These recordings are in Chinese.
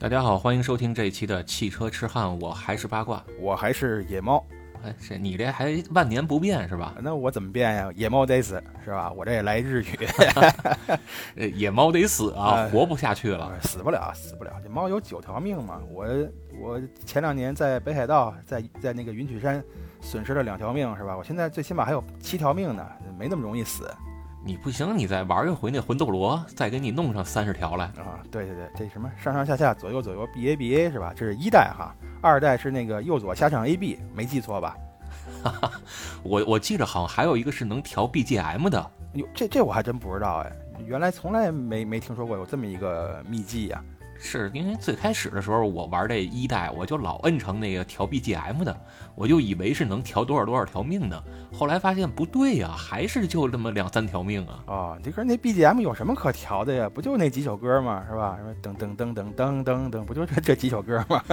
大家好，欢迎收听这一期的汽车痴汉，我还是八卦。我还是野猫，哎，这你这还万年不变是吧？那我怎么变呀？野猫得死是吧？我这也来日语，呃 野猫得死啊，哎活不下去了。死不了，死不了。这猫有九条命嘛。我我前两年在北海道，在在那个云曲山损失了两条命是吧？我现在最起码还有七条命呢，没那么容易死你不行，你再玩一回那魂斗罗，再给你弄上三十条来。啊。对对对，这什么上上下下左右左右 B A B A 是吧？这是一代哈，二代是那个右左下上 A B，没记错吧？我我记着好像还有一个是能调 BGM 的。哟，这这我还真不知道哎，原来从来没没听说过有这么一个秘技呀、是因为最开始的时候我玩这一代，我就老摁成那个调 BGM 的，我就以为是能调多少多少条命呢。后来发现不对呀、还是就那么两三条命啊。哦，这个那 BGM 有什么可调的呀？不就那几首歌吗？是吧？什么噔噔噔噔噔噔噔，不就这这几首歌吗？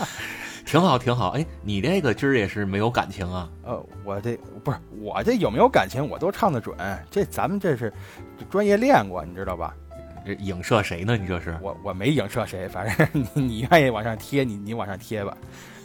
挺好，挺好。哎，你这个今儿也是没有感情啊？呃，我这不是我这有没有感情，我都唱得准。这咱们这是专业练过，你知道吧？这影射谁呢？你这是？我我没影射谁，反正 你你愿意往上贴，你你往上贴吧。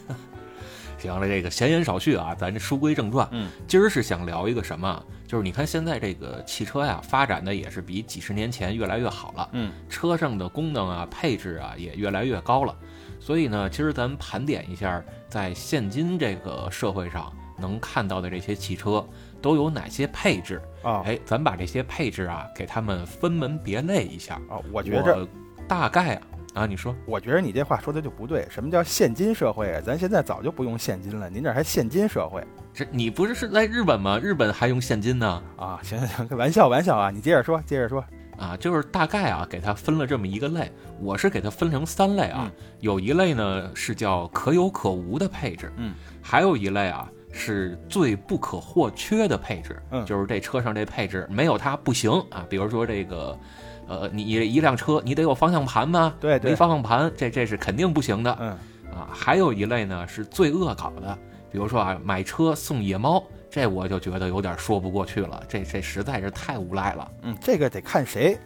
行了，这个闲言少叙啊，咱这书归正传。嗯，今儿是想聊一个什么？就是你看现在这个汽车呀，发展的也是比几十年前越来越好了。嗯，车上的功能啊、配置啊也越来越高了。所以呢，今儿咱盘点一下，在现今这个社会上能看到的这些汽车都有哪些配置？啊哎，咱把这些配置啊，给他们分门别类一下。哦，我觉着大概啊，啊，你说。我觉着你这话说的就不对。什么叫现金社会啊？咱现在早就不用现金了，您这还现金社会这你不是是在日本吗？日本还用现金呢。啊？行行行，玩笑玩笑啊，你接着说，接着说。啊，就是大概啊，给它分了这么一个类。我是给它分成三类啊，嗯有一类呢是叫可有可无的配置，嗯，还有一类啊是最不可或缺的配置，嗯就是这车上这配置没有它不行啊。比如说这个，呃，你一辆车你得有方向盘吧？对对没方向盘，这这是肯定不行的嗯，啊。还有一类呢是最恶搞的，比如说啊，买车送野猫。这我就觉得有点说不过去了，这这实在是太无赖了。嗯，这个得看谁，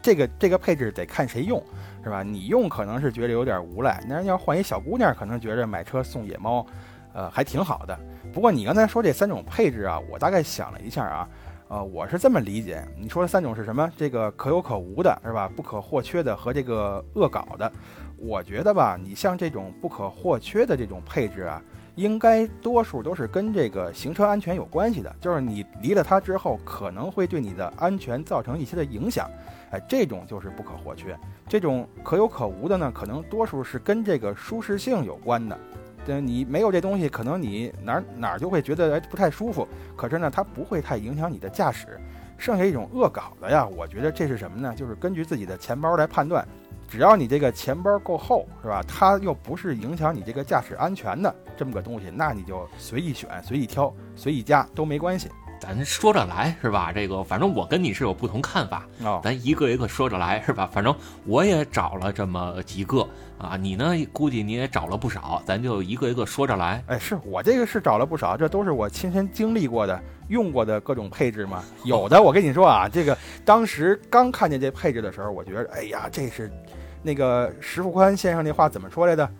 这个这个配置得看谁用，是吧？你用可能是觉得有点无赖，那要换一小姑娘，可能觉得买车送野猫，呃，还挺好的。不过你刚才说这三种配置啊，我大概想了一下啊，呃，我是这么理解，你说的三种是什么？这个可有可无的，是吧？不可或缺的和这个恶搞的。我觉得吧，你像这种不可或缺的这种配置啊，应该多数都是跟这个行车安全有关系的，就是你离了它之后，可能会对你的安全造成一些的影响，哎，这种就是不可或缺。这种可有可无的呢，可能多数是跟这个舒适性有关的。你没有这东西，可能你哪儿哪儿就会觉得不太舒服，可是呢，它不会太影响你的驾驶。剩下一种恶搞的呀，我觉得这是什么呢？就是根据自己的钱包来判断，只要你这个钱包够厚，是吧？它又不是影响你这个驾驶安全的这么个东西，那你就随意选、随意挑、随意加都没关系。咱说着来是吧？这个反正我跟你是有不同看法，哦，咱一个一个说着来是吧？反正我也找了这么几个啊，你呢估计你也找了不少，咱就一个一个说着来。哎，是我这个是找了不少，这都是我亲身经历过的、用过的各种配置嘛。有的我跟你说啊，这个当时刚看见这配置的时候，我觉得，哎呀，这是那个石富宽先生那话怎么说来的？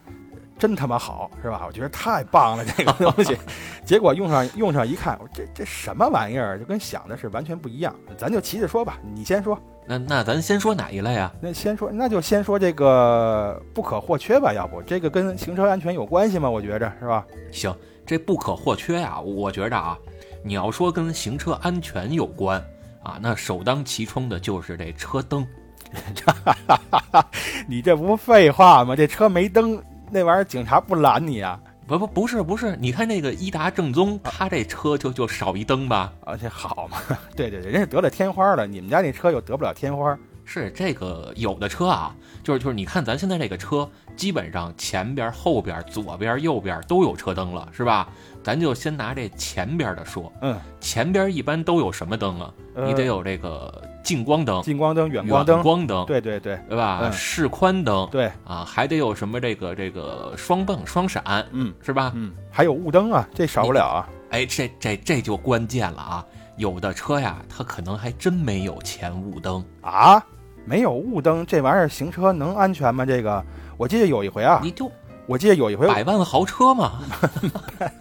真他妈好，是吧？我觉得太棒了，这个东西。结果用上用上一看，我这这什么玩意儿，就跟想的是完全不一样。咱就齐着说吧，你先说。那那咱先说哪一类啊？那先说，那就先说这个不可或缺吧，要不这个跟行车安全有关系吗？我觉着是吧？行，这不可或缺呀、我觉着啊，你要说跟行车安全有关啊，那首当其冲的就是这车灯。你这不废话吗？这车没灯，那玩意儿警察不拦你啊？不不不是不是，你看那个伊达正宗，他这车就就少一灯吧？而且好嘛？对对对，人家得了天花了，你们家那车又得不了天花。是这个有的车啊，就是就是你看咱现在这个车，基本上前边、后边、左边、右边都有车灯了，是吧？咱就先拿这前边的说，嗯，前边一般都有什么灯啊？呃你得有这个近光灯、近光灯、远远光灯，光灯，对对对对吧？嗯示宽灯，对，啊，还得有什么这个这个双泵、双闪，嗯是吧？嗯，还有雾灯啊，这少不了啊。哎，这这这就关键了啊！有的车呀，它可能还真没有前雾灯。啊，没有雾灯，这玩意儿行车能安全吗？这个，我记得有一回啊，你就我记得有一回百万豪车嘛，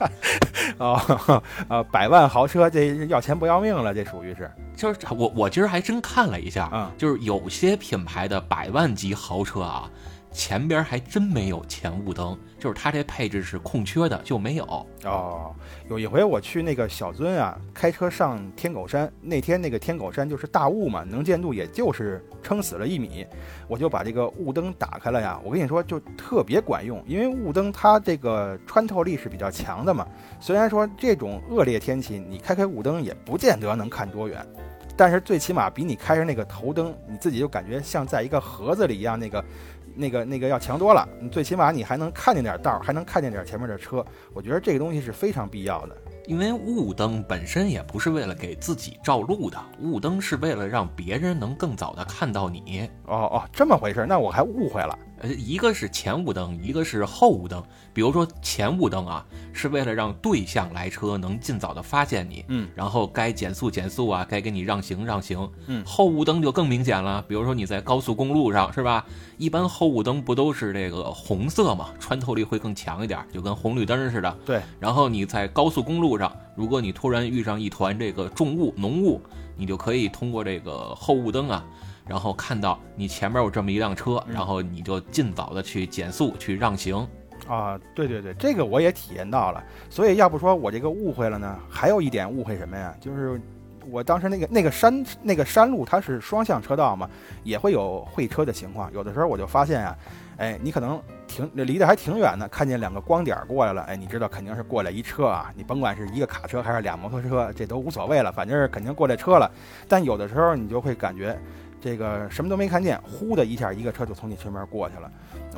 哦，呃，百万豪车这要钱不要命了，这属于是，就是我我今儿还真看了一下，嗯。就是有些品牌的百万级豪车啊，前边还真没有前雾灯，就是它这配置是空缺的，就没有。哦，有一回我去那个小樽啊，开车上天狗山，那天那个天狗山就是大雾嘛，能见度也就是撑死了一米，我就把这个雾灯打开了呀。我跟你说，就特别管用，因为雾灯它这个穿透力是比较强的嘛。虽然说这种恶劣天气，你开开雾灯也不见得能看多远，但是最起码比你开着那个头灯，你自己就感觉像在一个盒子里一样，那个。那个那个要强多了，你最起码你还能看见点道儿，还能看见点前面的车。我觉得这个东西是非常必要的。因为雾灯本身也不是为了给自己照路的，雾灯是为了让别人能更早的看到你。哦哦，这么回事，那我还误会了。呃，一个是前雾灯，一个是后雾灯。比如说前雾灯啊，是为了让对向来车能尽早的发现你，嗯，然后该减速减速啊，该给你让行让行。嗯后雾灯就更明显了，比如说你在高速公路上是吧？一般后雾灯不都是这个红色嘛，穿透力会更强一点，就跟红绿灯似的。对，然后你在高速公路上，如果你突然遇上一团这个重雾、浓雾，你就可以通过这个后雾灯啊，然后看到你前面有这么一辆车，嗯然后你就尽早的去减速、去让行。啊，对对对，这个我也体验到了。所以要不说我这个误会了呢，还有一点误会什么呀？就是我当时那个那个山那个山路它是双向车道嘛，也会有会车的情况。有的时候我就发现啊，哎，你可能挺离得还挺远的，看见两个光点儿过来了，哎，你知道肯定是过来一车啊。你甭管是一个卡车还是俩摩托车，这都无所谓了，反正是肯定过来车了。但有的时候你就会感觉。这个什么都没看见，呼的一下，一个车就从你身边过去了，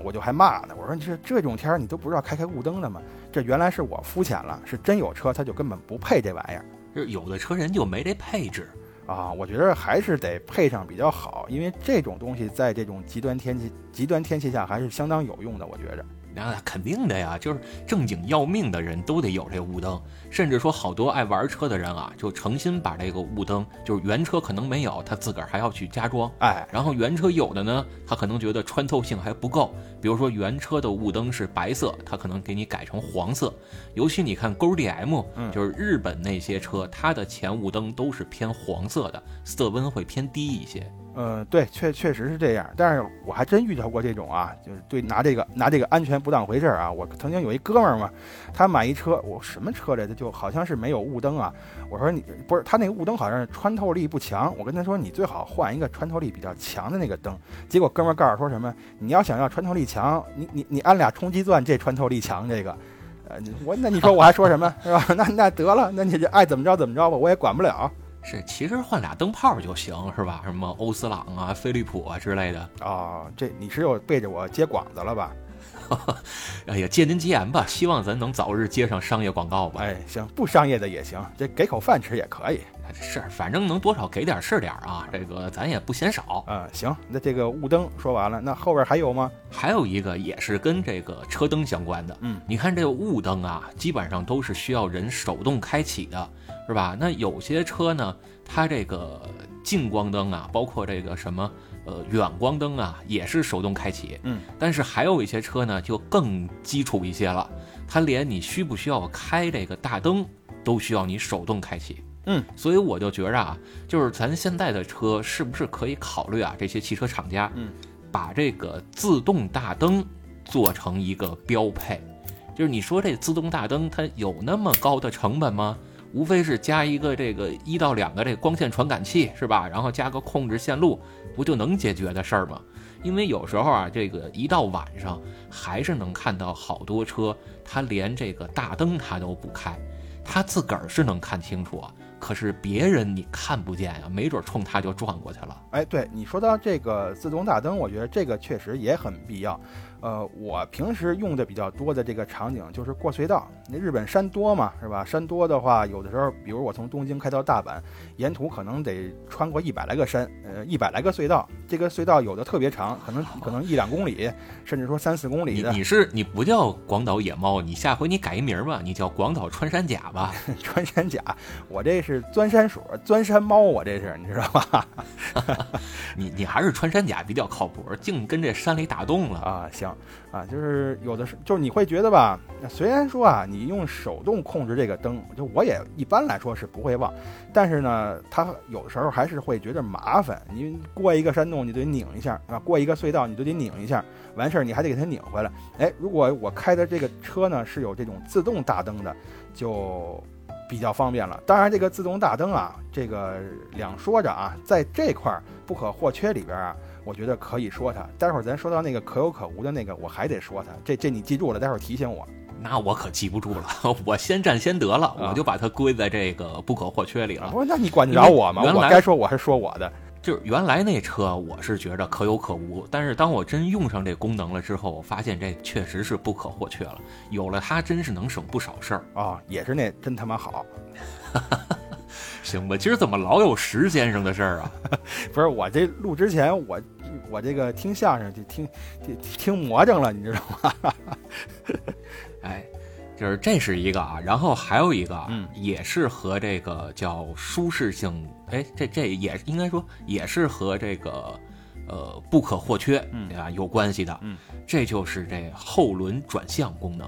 我就还骂呢。我说你这这种天儿你都不知道开开雾灯的吗？这原来是我肤浅了，是真有车他就根本不配这玩意儿就是有的车人就没这配置。啊！我觉得还是得配上比较好，因为这种东西在这种极端天气极端天气下还是相当有用的。我觉着那肯定的呀，就是正经要命的人都得有这雾灯，甚至说好多爱玩车的人啊，就诚心把这个雾灯，就是原车可能没有，他自个儿还要去加装。哎，然后原车有的呢，他可能觉得穿透性还不够，比如说原车的雾灯是白色，他可能给你改成黄色。尤其你看勾 DM，嗯就是日本那些车，它的前雾灯都是偏黄色的，色温会偏低一些。呃，对，确确实是这样。但是我还真遇到过这种啊，就是对拿这个拿这个安全不当回事儿啊。我曾经有一哥们儿嘛，他买一车，我什么车来着？就好像是没有雾灯啊。我说你不是，他那个雾灯好像是穿透力不强。我跟他说，你最好换一个穿透力比较强的那个灯。结果哥们儿告诉我说什么？你要想要穿透力强，你你你安俩冲击钻，这穿透力强这个。呃，我那你说我还说什么 是吧？那那得了，那你就爱怎么着怎么着吧，我也管不了。是，其实换俩灯泡就行，是吧？什么欧司朗啊、飞利浦啊之类的。哦，这你是又背着我接广子了吧？哎呀，借您吉言吧，希望咱能早日接上商业广告吧。哎，行，不商业的也行，这给口饭吃也可以。是，反正能多少给点是点啊，这个咱也不嫌少。嗯、行，那这个雾灯说完了，那后边还有吗？还有一个也是跟这个车灯相关的，嗯，你看这个雾灯啊，基本上都是需要人手动开启的，是吧？那有些车呢，它这个近光灯啊，包括这个什么呃远光灯啊，也是手动开启，嗯，但是还有一些车呢，就更基础一些了，它连你需不需要开这个大灯都需要你手动开启。嗯，所以我就觉着啊，就是咱现在的车是不是可以考虑啊，这些汽车厂家，嗯，把这个自动大灯做成一个标配。就是你说这自动大灯它有那么高的成本吗？无非是加一个这个一到两个这光线传感器是吧？然后加个控制线路，不就能解决的事儿吗？因为有时候啊，这个一到晚上还是能看到好多车，它连这个大灯它都不开，他自个儿是能看清楚啊，可是别人你看不见呀、没准冲他就撞过去了。哎，对你说到这个自动大灯，我觉得这个确实也很必要。呃，我平时用的比较多的这个场景就是过隧道。那日本山多嘛，是吧？山多的话，有的时候，比如我从东京开到大阪，沿途可能得穿过一百来个山，呃，一百来个隧道。这个隧道有的特别长，可能可能一两公里，甚至说三四公里的。你你是你不叫广岛野猫，你下回你改一名儿吧，你叫广岛穿山甲吧。穿山甲，我这是钻山鼠、钻山猫，我这是你知道吧？你你还是穿山甲比较靠谱，净跟这山里打洞了啊。行啊，就是有的是，就是你会觉得吧，虽然说啊，你用手动控制这个灯，就我也一般来说是不会忘，但是呢，它有时候还是会觉得麻烦。你过一个山洞，你得拧一下啊；过一个隧道，你都得拧一下，完事儿你还得给它拧回来。哎，如果我开的这个车呢是有这种自动大灯的，就。比较方便了，当然这个自动大灯啊，这个两说着啊，在这块不可或缺里边啊，我觉得可以说它。待会儿咱说到那个可有可无的那个，我还得说它。这这你记住了，待会儿提醒我。那我可记不住了，我先占先得了，我就把它归在这个不可或缺里了。不，那你管得着我吗？我该说我是说我的。就是原来那车，我是觉着可有可无，但是当我真用上这功能了之后，我发现这确实是不可或缺了。有了它，真是能省不少事儿啊！也是那真他妈好，行吧？今儿怎么老有石先生的事儿啊？不是我这录之前，我我这个听相声就听听听魔怔了，你知道吗？哎。就是这是一个啊，然后还有一个啊，也是和这个叫舒适性，哎，这这也应该说也是和这个呃不可或缺，对吧？有关系的，嗯，这就是这后轮转向功能。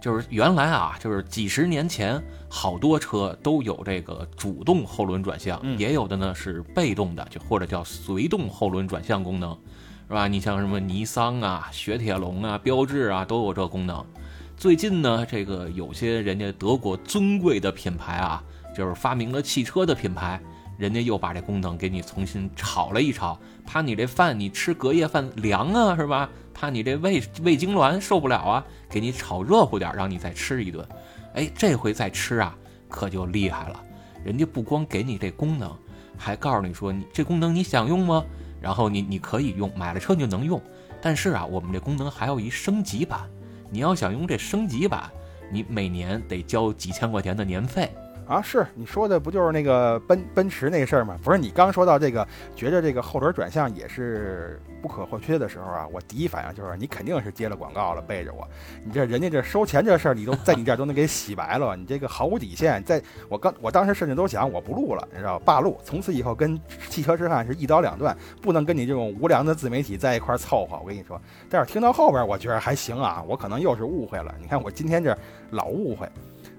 就是原来啊，就是几十年前，好多车都有这个主动后轮转向，也有的呢是被动的，就或者叫随动后轮转向功能，是吧？你像什么尼桑啊、雪铁龙啊、标致啊，都有这功能。最近呢，这个有些人家德国尊贵的品牌啊，就是发明了汽车的品牌，人家又把这功能给你重新炒了一炒，怕你这饭你吃隔夜饭凉啊，是吧？怕你这胃胃痉挛受不了啊，给你炒热乎点，让你再吃一顿。哎，这回再吃啊，可就厉害了，人家不光给你这功能，还告诉你说你这功能你想用吗？然后你你可以用，买了车你就能用。但是啊，我们这功能还有一升级版。你要想用这升级版，你每年得交几千块钱的年费啊！是你说的不就是那个奔奔驰那事儿吗？不是你刚说到这个，觉着这个后轮转向也是不可或缺的时候啊，我第一反应就是你肯定是接了广告了，背着我。你这人家这收钱这事儿，你都在你这儿都能给洗白了，你这个毫无底线。在我刚我当时甚至都想我不录了，你知道吧？罢录，从此以后跟汽车之汉是一刀两断，不能跟你这种无良的自媒体在一块凑合。我跟你说，但是听到后边，我觉得还行啊，我可能又是误会了。你看我今天这老误会。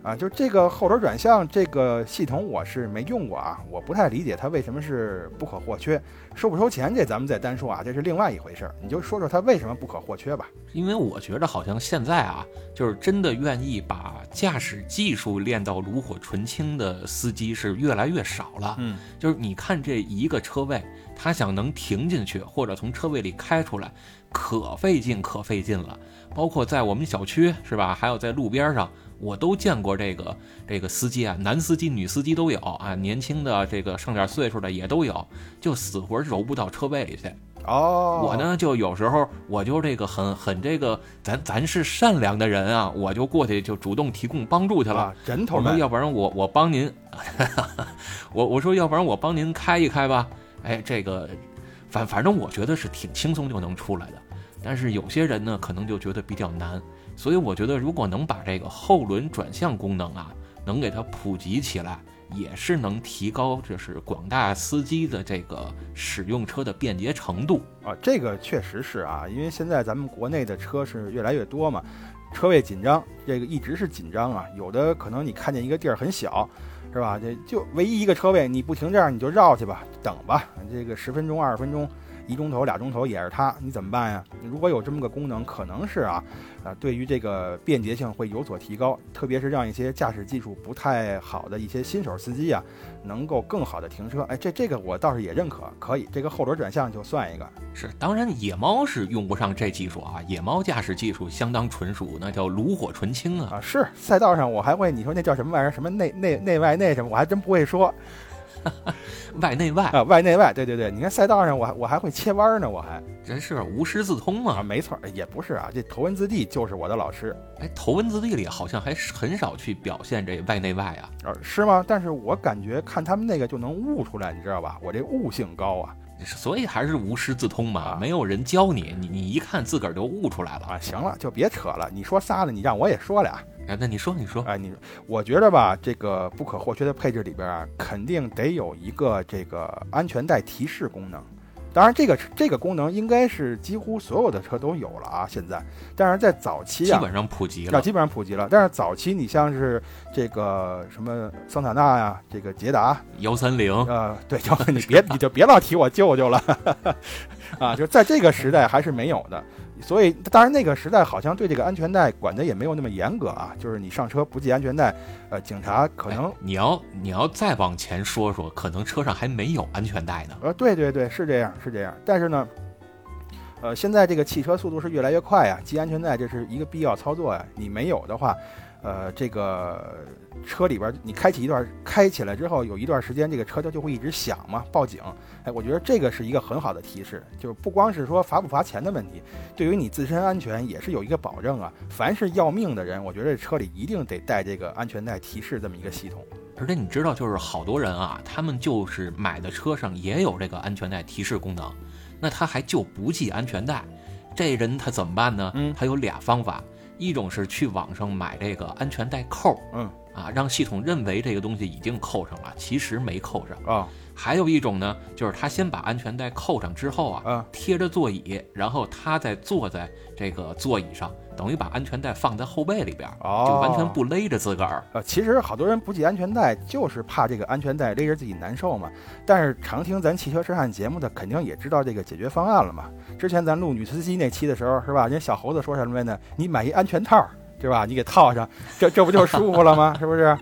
啊，就这个后轮转向这个系统，我是没用过啊，我不太理解它为什么是不可或缺，收不收钱这咱们再单说啊，这是另外一回事儿。你就说说它为什么不可或缺吧。因为我觉得好像现在啊，就是真的愿意把驾驶技术练到炉火纯青的司机是越来越少了。嗯，就是你看这一个车位，他想能停进去或者从车位里开出来，可费劲可费劲了。包括在我们小区是吧，还有在路边上。我都见过这个这个司机啊，男司机、女司机都有啊，年轻的这个上点岁数的也都有，就死活揉不到车位里去。哦，我呢就有时候我就这个很很这个，咱咱是善良的人啊，我就过去就主动提供帮助去了。人头呢要不然我我帮您，我我说要不然我帮您开一开吧。哎，这个反反正我觉得是挺轻松就能出来的，但是有些人呢可能就觉得比较难。所以我觉得，如果能把这个后轮转向功能啊，能给它普及起来，也是能提高就是广大司机的这个使用车的便捷程度啊。这个确实是啊，因为现在咱们国内的车是越来越多嘛，车位紧张，这个一直是紧张啊。有的可能你看见一个地儿很小，是吧？这就唯一一个车位，你不停这样，你就绕去吧，等吧，这个十分钟、二十分钟。一钟头、俩钟头也是它，你怎么办呀？如果有这么个功能，可能是啊，啊，对于这个便捷性会有所提高，特别是让一些驾驶技术不太好的一些新手司机啊，能够更好的停车。哎，这这个我倒是也认可，可以，这个后轮转向就算一个。是，当然野猫是用不上这技术啊，野猫驾驶技术相当纯熟，那叫炉火纯青啊。啊，是赛道上我还会，你说那叫什么玩意儿？什么内内内外内什么？我还真不会说。外内外啊，外内外，对对对，你看赛道上我还我还会切弯呢，我还真是无师自通嘛，没错，也不是啊，这头文字 D 就是我的老师，哎，头文字 D 里好像还很少去表现这外内外啊，呃，是吗？但是我感觉看他们那个就能悟出来，你知道吧？我这悟性高啊，所以还是无师自通嘛，没有人教你，你你一看自个儿就悟出来了啊。行了，就别扯了，你说仨了，你让我也说俩。哎，那你说，你说，哎，你，我觉得吧，这个不可或缺的配置里边啊，肯定得有一个这个安全带提示功能。当然，这个这个功能应该是几乎所有的车都有了啊，现在。但是在早期啊，基本上普及啊，了。基本上普及了。但是早期你像是这个什么桑塔纳呀，这个捷达，幺三零，呃，对，就你别你就别老提我舅舅了，啊，就在这个时代还是没有的。所以，当然那个时代好像对这个安全带管的也没有那么严格啊，就是你上车不系安全带，呃，警察可能哎你要你要再往前说说，可能车上还没有安全带呢。呃，对对对，是这样，是这样。但是呢，呃，现在这个汽车速度是越来越快呀，系安全带这是一个必要操作呀。你没有的话，呃，这个车里边儿你开启一段，开起来之后有一段时间，这个车它就会一直响嘛，报警。哎，我觉得这个是一个很好的提示，就是不光是说罚不罚钱的问题，对于你自身安全也是有一个保证啊。凡是要命的人，我觉得这车里一定得带这个安全带提示这么一个系统。而且你知道，就是好多人啊，他们就是买的车上也有这个安全带提示功能，那他还就不系安全带，这人他怎么办呢？嗯他有俩方法，一种是去网上买这个安全带扣，嗯。啊，让系统认为这个东西已经扣上了，其实没扣上。啊。还有一种呢，就是他先把安全带扣上之后啊，啊贴着座椅，然后他再坐在这个座椅上，等于把安全带放在后背里边，哦就完全不勒着自个儿。呃，其实好多人不系安全带，就是怕这个安全带勒着自己难受嘛。但是常听咱汽车痴汉节目的，肯定也知道这个解决方案了嘛。之前咱录女司机那期的时候，是吧？人小猴子说什么来呢？你买一安全套，对吧？你给套上，这这不就舒服了吗？是不是？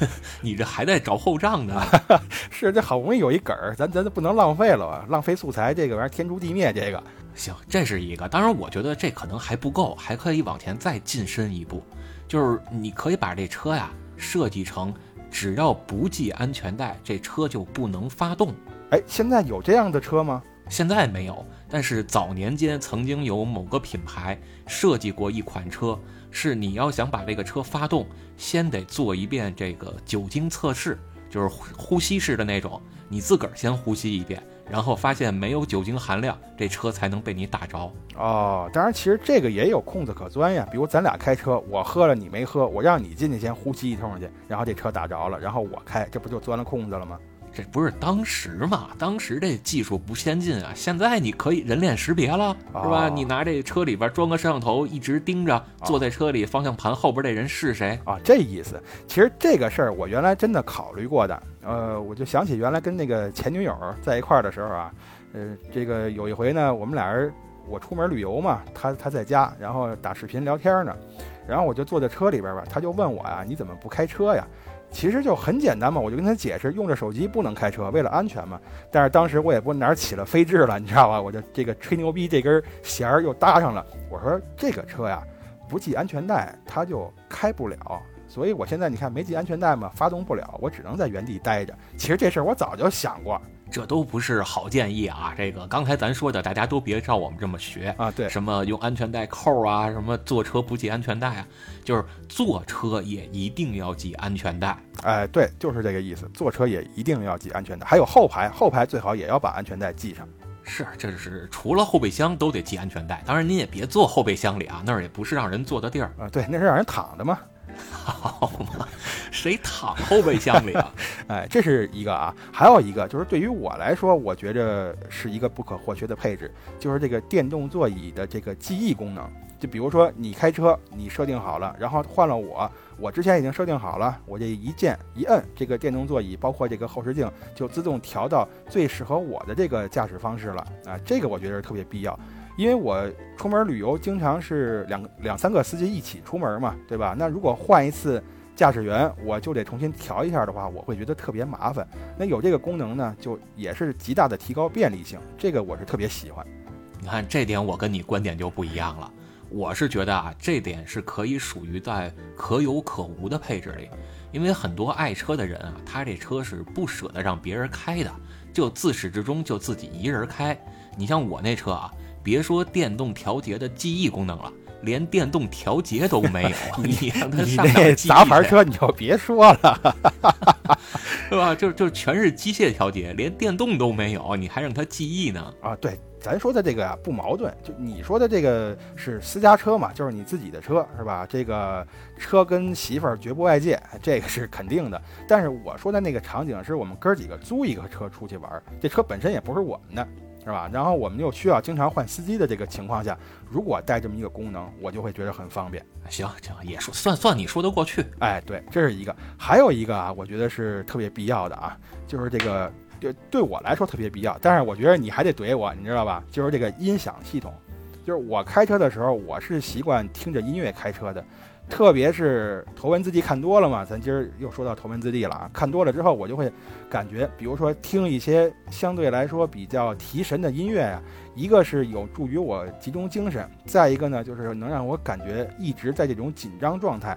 你这还在找后账呢？是，这好不容易有一梗儿，咱咱不能浪费了吧！浪费素材，这个玩意儿天诛地灭，这个行，这是一个。当然，我觉得这可能还不够，还可以往前再进深一步，就是你可以把这车呀设计成，只要不系安全带，这车就不能发动。哎，现在有这样的车吗？现在没有，但是早年间曾经有某个品牌设计过一款车，是你要想把这个车发动，先得做一遍这个酒精测试，就是呼吸式的那种，你自个儿先呼吸一遍，然后发现没有酒精含量，这车才能被你打着。哦，当然，其实这个也有空子可钻呀。比如咱俩开车，我喝了你没喝，我让你进去先呼吸一通去，然后这车打着了，然后我开，这不就钻了空子了吗？这不是当时嘛？当时这技术不先进啊，现在你可以人脸识别了，是吧？哦你拿这车里边装个摄像头，一直盯着坐在车里方向盘后边这人是谁。啊，这意思。其实这个事儿我原来真的考虑过的。呃，我就想起原来跟那个前女友在一块儿的时候啊，呃，这个有一回呢，我们俩人我出门旅游嘛，她她在家，然后打视频聊天呢，然后我就坐在车里边吧，她就问我啊，你怎么不开车呀？其实就很简单嘛，我就跟他解释，用着手机不能开车，为了安全嘛。但是当时我也不哪儿起了飞智了，你知道吧？我就这个吹牛逼这根弦儿又搭上了。我说这个车呀，不系安全带它就开不了，所以我现在你看没系安全带嘛，发动不了，我只能在原地待着。其实这事儿我早就想过这都不是好建议啊！这个刚才咱说的，大家都别照我们这么学。啊，对，什么用安全带扣啊，什么坐车不系安全带啊，就是坐车也一定要系安全带。哎，对，就是这个意思。坐车也一定要系安全带，还有后排，后排最好也要把安全带系上。是，这是除了后备箱都得系安全带。当然，您也别坐后备箱里啊，那儿也不是让人坐的地儿，啊，对，那是让人躺着嘛。好嘛？谁躺后备箱里啊？哎，这是一个啊，还有一个就是对于我来说，我觉着是一个不可或缺的配置，就是这个电动座椅的这个记忆功能。就比如说你开车，你设定好了，然后换了我，我之前已经设定好了，我这一键一摁，这个电动座椅包括这个后视镜就自动调到最适合我的这个驾驶方式了啊，这个我觉得是特别必要。因为我出门旅游经常是两两三个司机一起出门嘛，对吧？那如果换一次驾驶员，我就得重新调一下的话，我会觉得特别麻烦。那有这个功能呢，就也是极大的提高便利性，这个我是特别喜欢。你看这点，我跟你观点就不一样了。我是觉得啊，这点是可以属于在可有可无的配置里，因为很多爱车的人啊，他这车是不舍得让别人开的，就自始至终就自己一人开。你像我那车啊，别说电动调节的记忆功能了，连电动调节都没有。你让他上哪儿这记忆去杂牌车你就别说了。是吧？就就全是机械调节，连电动都没有，你还让他记忆呢？啊，对，咱说的这个啊不矛盾，就你说的这个是私家车嘛，就是你自己的车是吧？这个车跟媳妇儿绝不外借，这个是肯定的。但是我说的那个场景是我们哥几个租一个车出去玩儿，这车本身也不是我们的。是吧？然后我们又需要经常换司机的这个情况下，如果带这么一个功能，我就会觉得很方便。行行，也说算算你说得过去。哎，对，这是一个。还有一个啊，我觉得是特别必要的啊，就是这个对对我来说特别必要，但是我觉得你还得怼我，你知道吧？就是这个音响系统，就是我开车的时候，我是习惯听着音乐开车的。特别是头文字 D 看多了嘛，咱今儿又说到头文字 D 了啊。看多了之后，我就会感觉，比如说听一些相对来说比较提神的音乐呀，一个是有助于我集中精神，再一个呢，就是能让我感觉一直在这种紧张状态。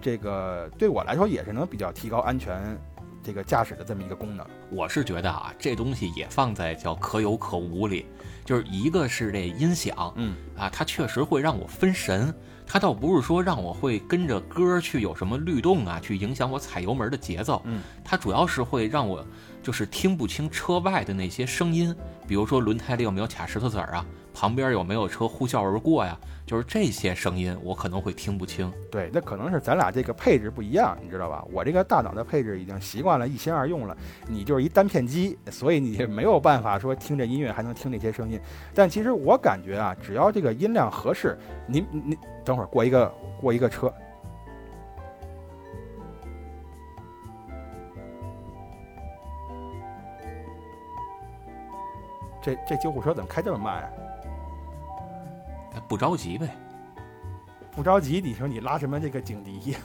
这个对我来说也是能比较提高安全，这个驾驶的这么一个功能。我是觉得啊，这东西也放在叫可有可无里，就是一个是这音响，嗯啊，它确实会让我分神。它倒不是说让我会跟着歌去有什么律动啊，去影响我踩油门的节奏。嗯，它主要是会让我就是听不清车外的那些声音，比如说轮胎里有没有卡石头子儿啊，旁边有没有车呼啸而过呀，就是这些声音我可能会听不清。对，那可能是咱俩这个配置不一样，你知道吧？我这个大脑的配置已经习惯了一心二用了，你就是一单片机，所以你没有办法说听着音乐还能听那些声音。但其实我感觉啊，只要这个音量合适，您您。等会儿过一个过一个车，这这救护车怎么开这么慢呀？不着急呗，不着急。你说你拉什么这个警笛呀？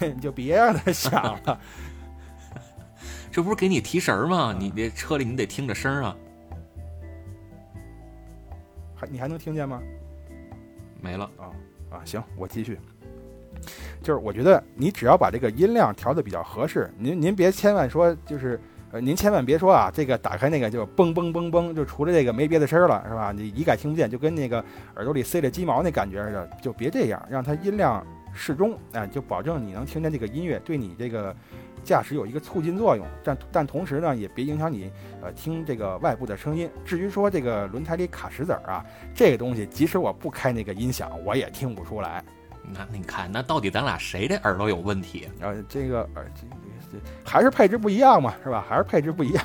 你就别让他响了。这不是给你提神吗？你这车里你得听着声啊。还你还能听见吗？没了啊。啊，行，我继续。就是我觉得你只要把这个音量调的比较合适，您您别千万说就是呃，您千万别说啊，这个打开那个就嘣嘣嘣嘣，就除了这个没别的声了，是吧？你一概听不见，就跟那个耳朵里塞着鸡毛那感觉似的，就别这样，让它音量适中，哎，就保证你能听见这个音乐，对你这个驾驶有一个促进作用。但但同时呢，也别影响你呃听这个外部的声音。至于说这个轮胎里卡石子儿啊，这个东西即使我不开那个音响，我也听不出来。那你看，那到底咱俩谁的耳朵有问题？啊，这个耳这这还是配置不一样嘛，是吧？还是配置不一样。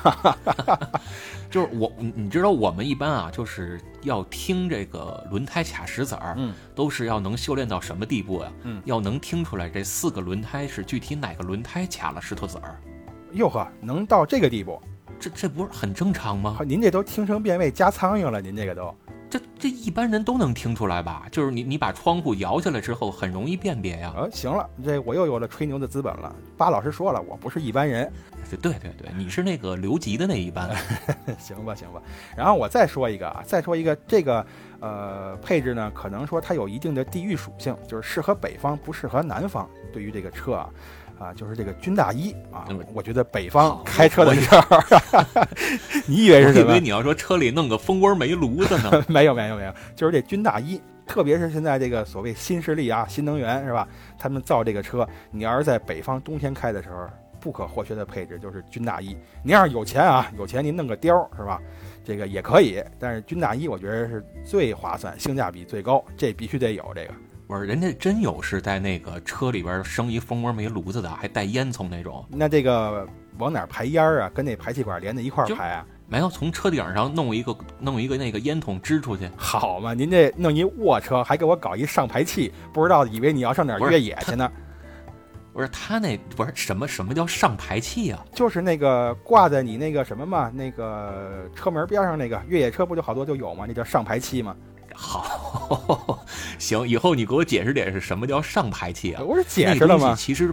就是我，你知道我们一般啊，就是要听这个轮胎卡石子儿，嗯，都是要能修炼到什么地步呀？嗯，要能听出来这四个轮胎是具体哪个轮胎卡了石头子儿。哟呵，能到这个地步，这这不是很正常吗？您这都听成变位加苍蝇了，您这个都。这这一般人都能听出来吧？就是你你把窗户摇下来之后，很容易辨别呀。呃，行了，这我又有了吹牛的资本了。巴老师说了，我不是一般人。对对对，你是那个留级的那一班。行吧行吧，然后我再说一个啊，再说一个，这个呃配置呢，可能说它有一定的地域属性，就是适合北方，不适合南方。对于这个车啊。啊，就是这个军大衣啊，我觉得北方开车的时候，你以为是什么？以为你要说车里弄个蜂窝煤炉子呢？没有没有没有，就是这军大衣，特别是现在这个所谓新势力啊，新能源是吧？他们造这个车，你要是在北方冬天开的时候，不可或缺的配置就是军大衣。您要是有钱啊，有钱您弄个貂是吧？这个也可以，但是军大衣我觉得是最划算，性价比最高，这必须得有这个。不是，人家真有是在那个车里边生一蜂窝煤炉子的，还带烟囱那种。那这个往哪排烟啊？跟那排气管连在一块儿排啊？没有，从车顶上弄一个弄一个那个烟筒支出去。好嘛，您这弄一卧车，还给我搞一上排气，不知道以为你要上哪儿越野去呢？不是他那不是什么什么叫上排气啊？就是那个挂在你那个什么嘛，那个车门边上那个越野车不就好多就有吗？那叫上排气吗？好，行，以后你给我解释解释什么叫上排气啊？我是解释了吗？其实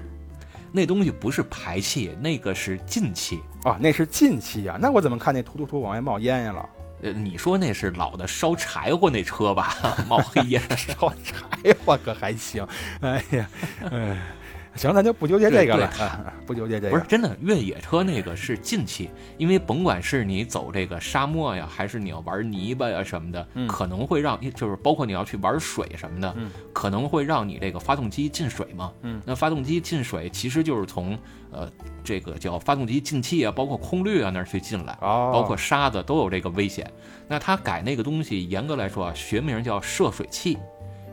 那东西不是排气，那个是进气啊，那是进气啊。那我怎么看那突突突往外冒烟呀了？呃，你说那是老的烧柴火那车吧？冒黑烟 烧柴火可还行？哎呀，哎，行，咱就不纠结这个了，啊不纠结这个。不是真的，越野车那个是近期，因为甭管是你走这个沙漠呀，还是你要玩泥巴呀什么的，嗯可能会让就是包括你要去玩水什么的，嗯可能会让你这个发动机进水嘛。嗯，那发动机进水其实就是从呃这个叫发动机进气啊，包括空滤啊那儿去进来。哦，包括沙子都有这个危险。那它改那个东西，严格来说啊，学名叫涉水器，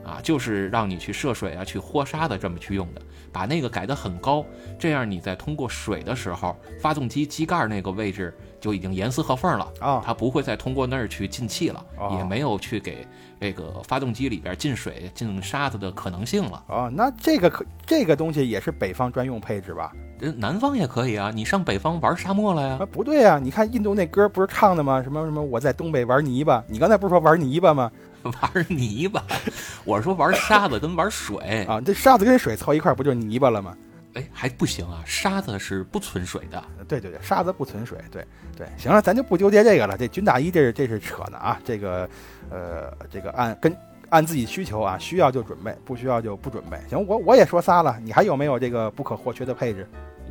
啊，就是让你去涉水啊，去豁沙的这么去用的。把那个改得很高，这样你在通过水的时候，发动机机盖那个位置就已经严丝合缝了。啊，它不会再通过那儿去进气了，哦也没有去给这个发动机里边进水、进沙子的可能性了。啊，那这个可这个东西也是北方专用配置吧？这南方也可以啊，你上北方玩沙漠了呀啊，？不对啊，你看印度那歌不是唱的吗？什么什么我在东北玩泥巴，你刚才不是说玩泥巴吗？玩泥巴，我是说玩沙子跟玩水。啊，这沙子跟水凑一块儿不就是泥巴了吗？哎，还不行啊，沙子是不存水的。对对对，沙子不存水，对对，行了，咱就不纠结这个了。这军大衣这是这是扯呢啊，这个呃这个按跟按自己需求啊，需要就准备，不需要就不准备。行，我我也说仨了，你还有没有这个不可或缺的配置？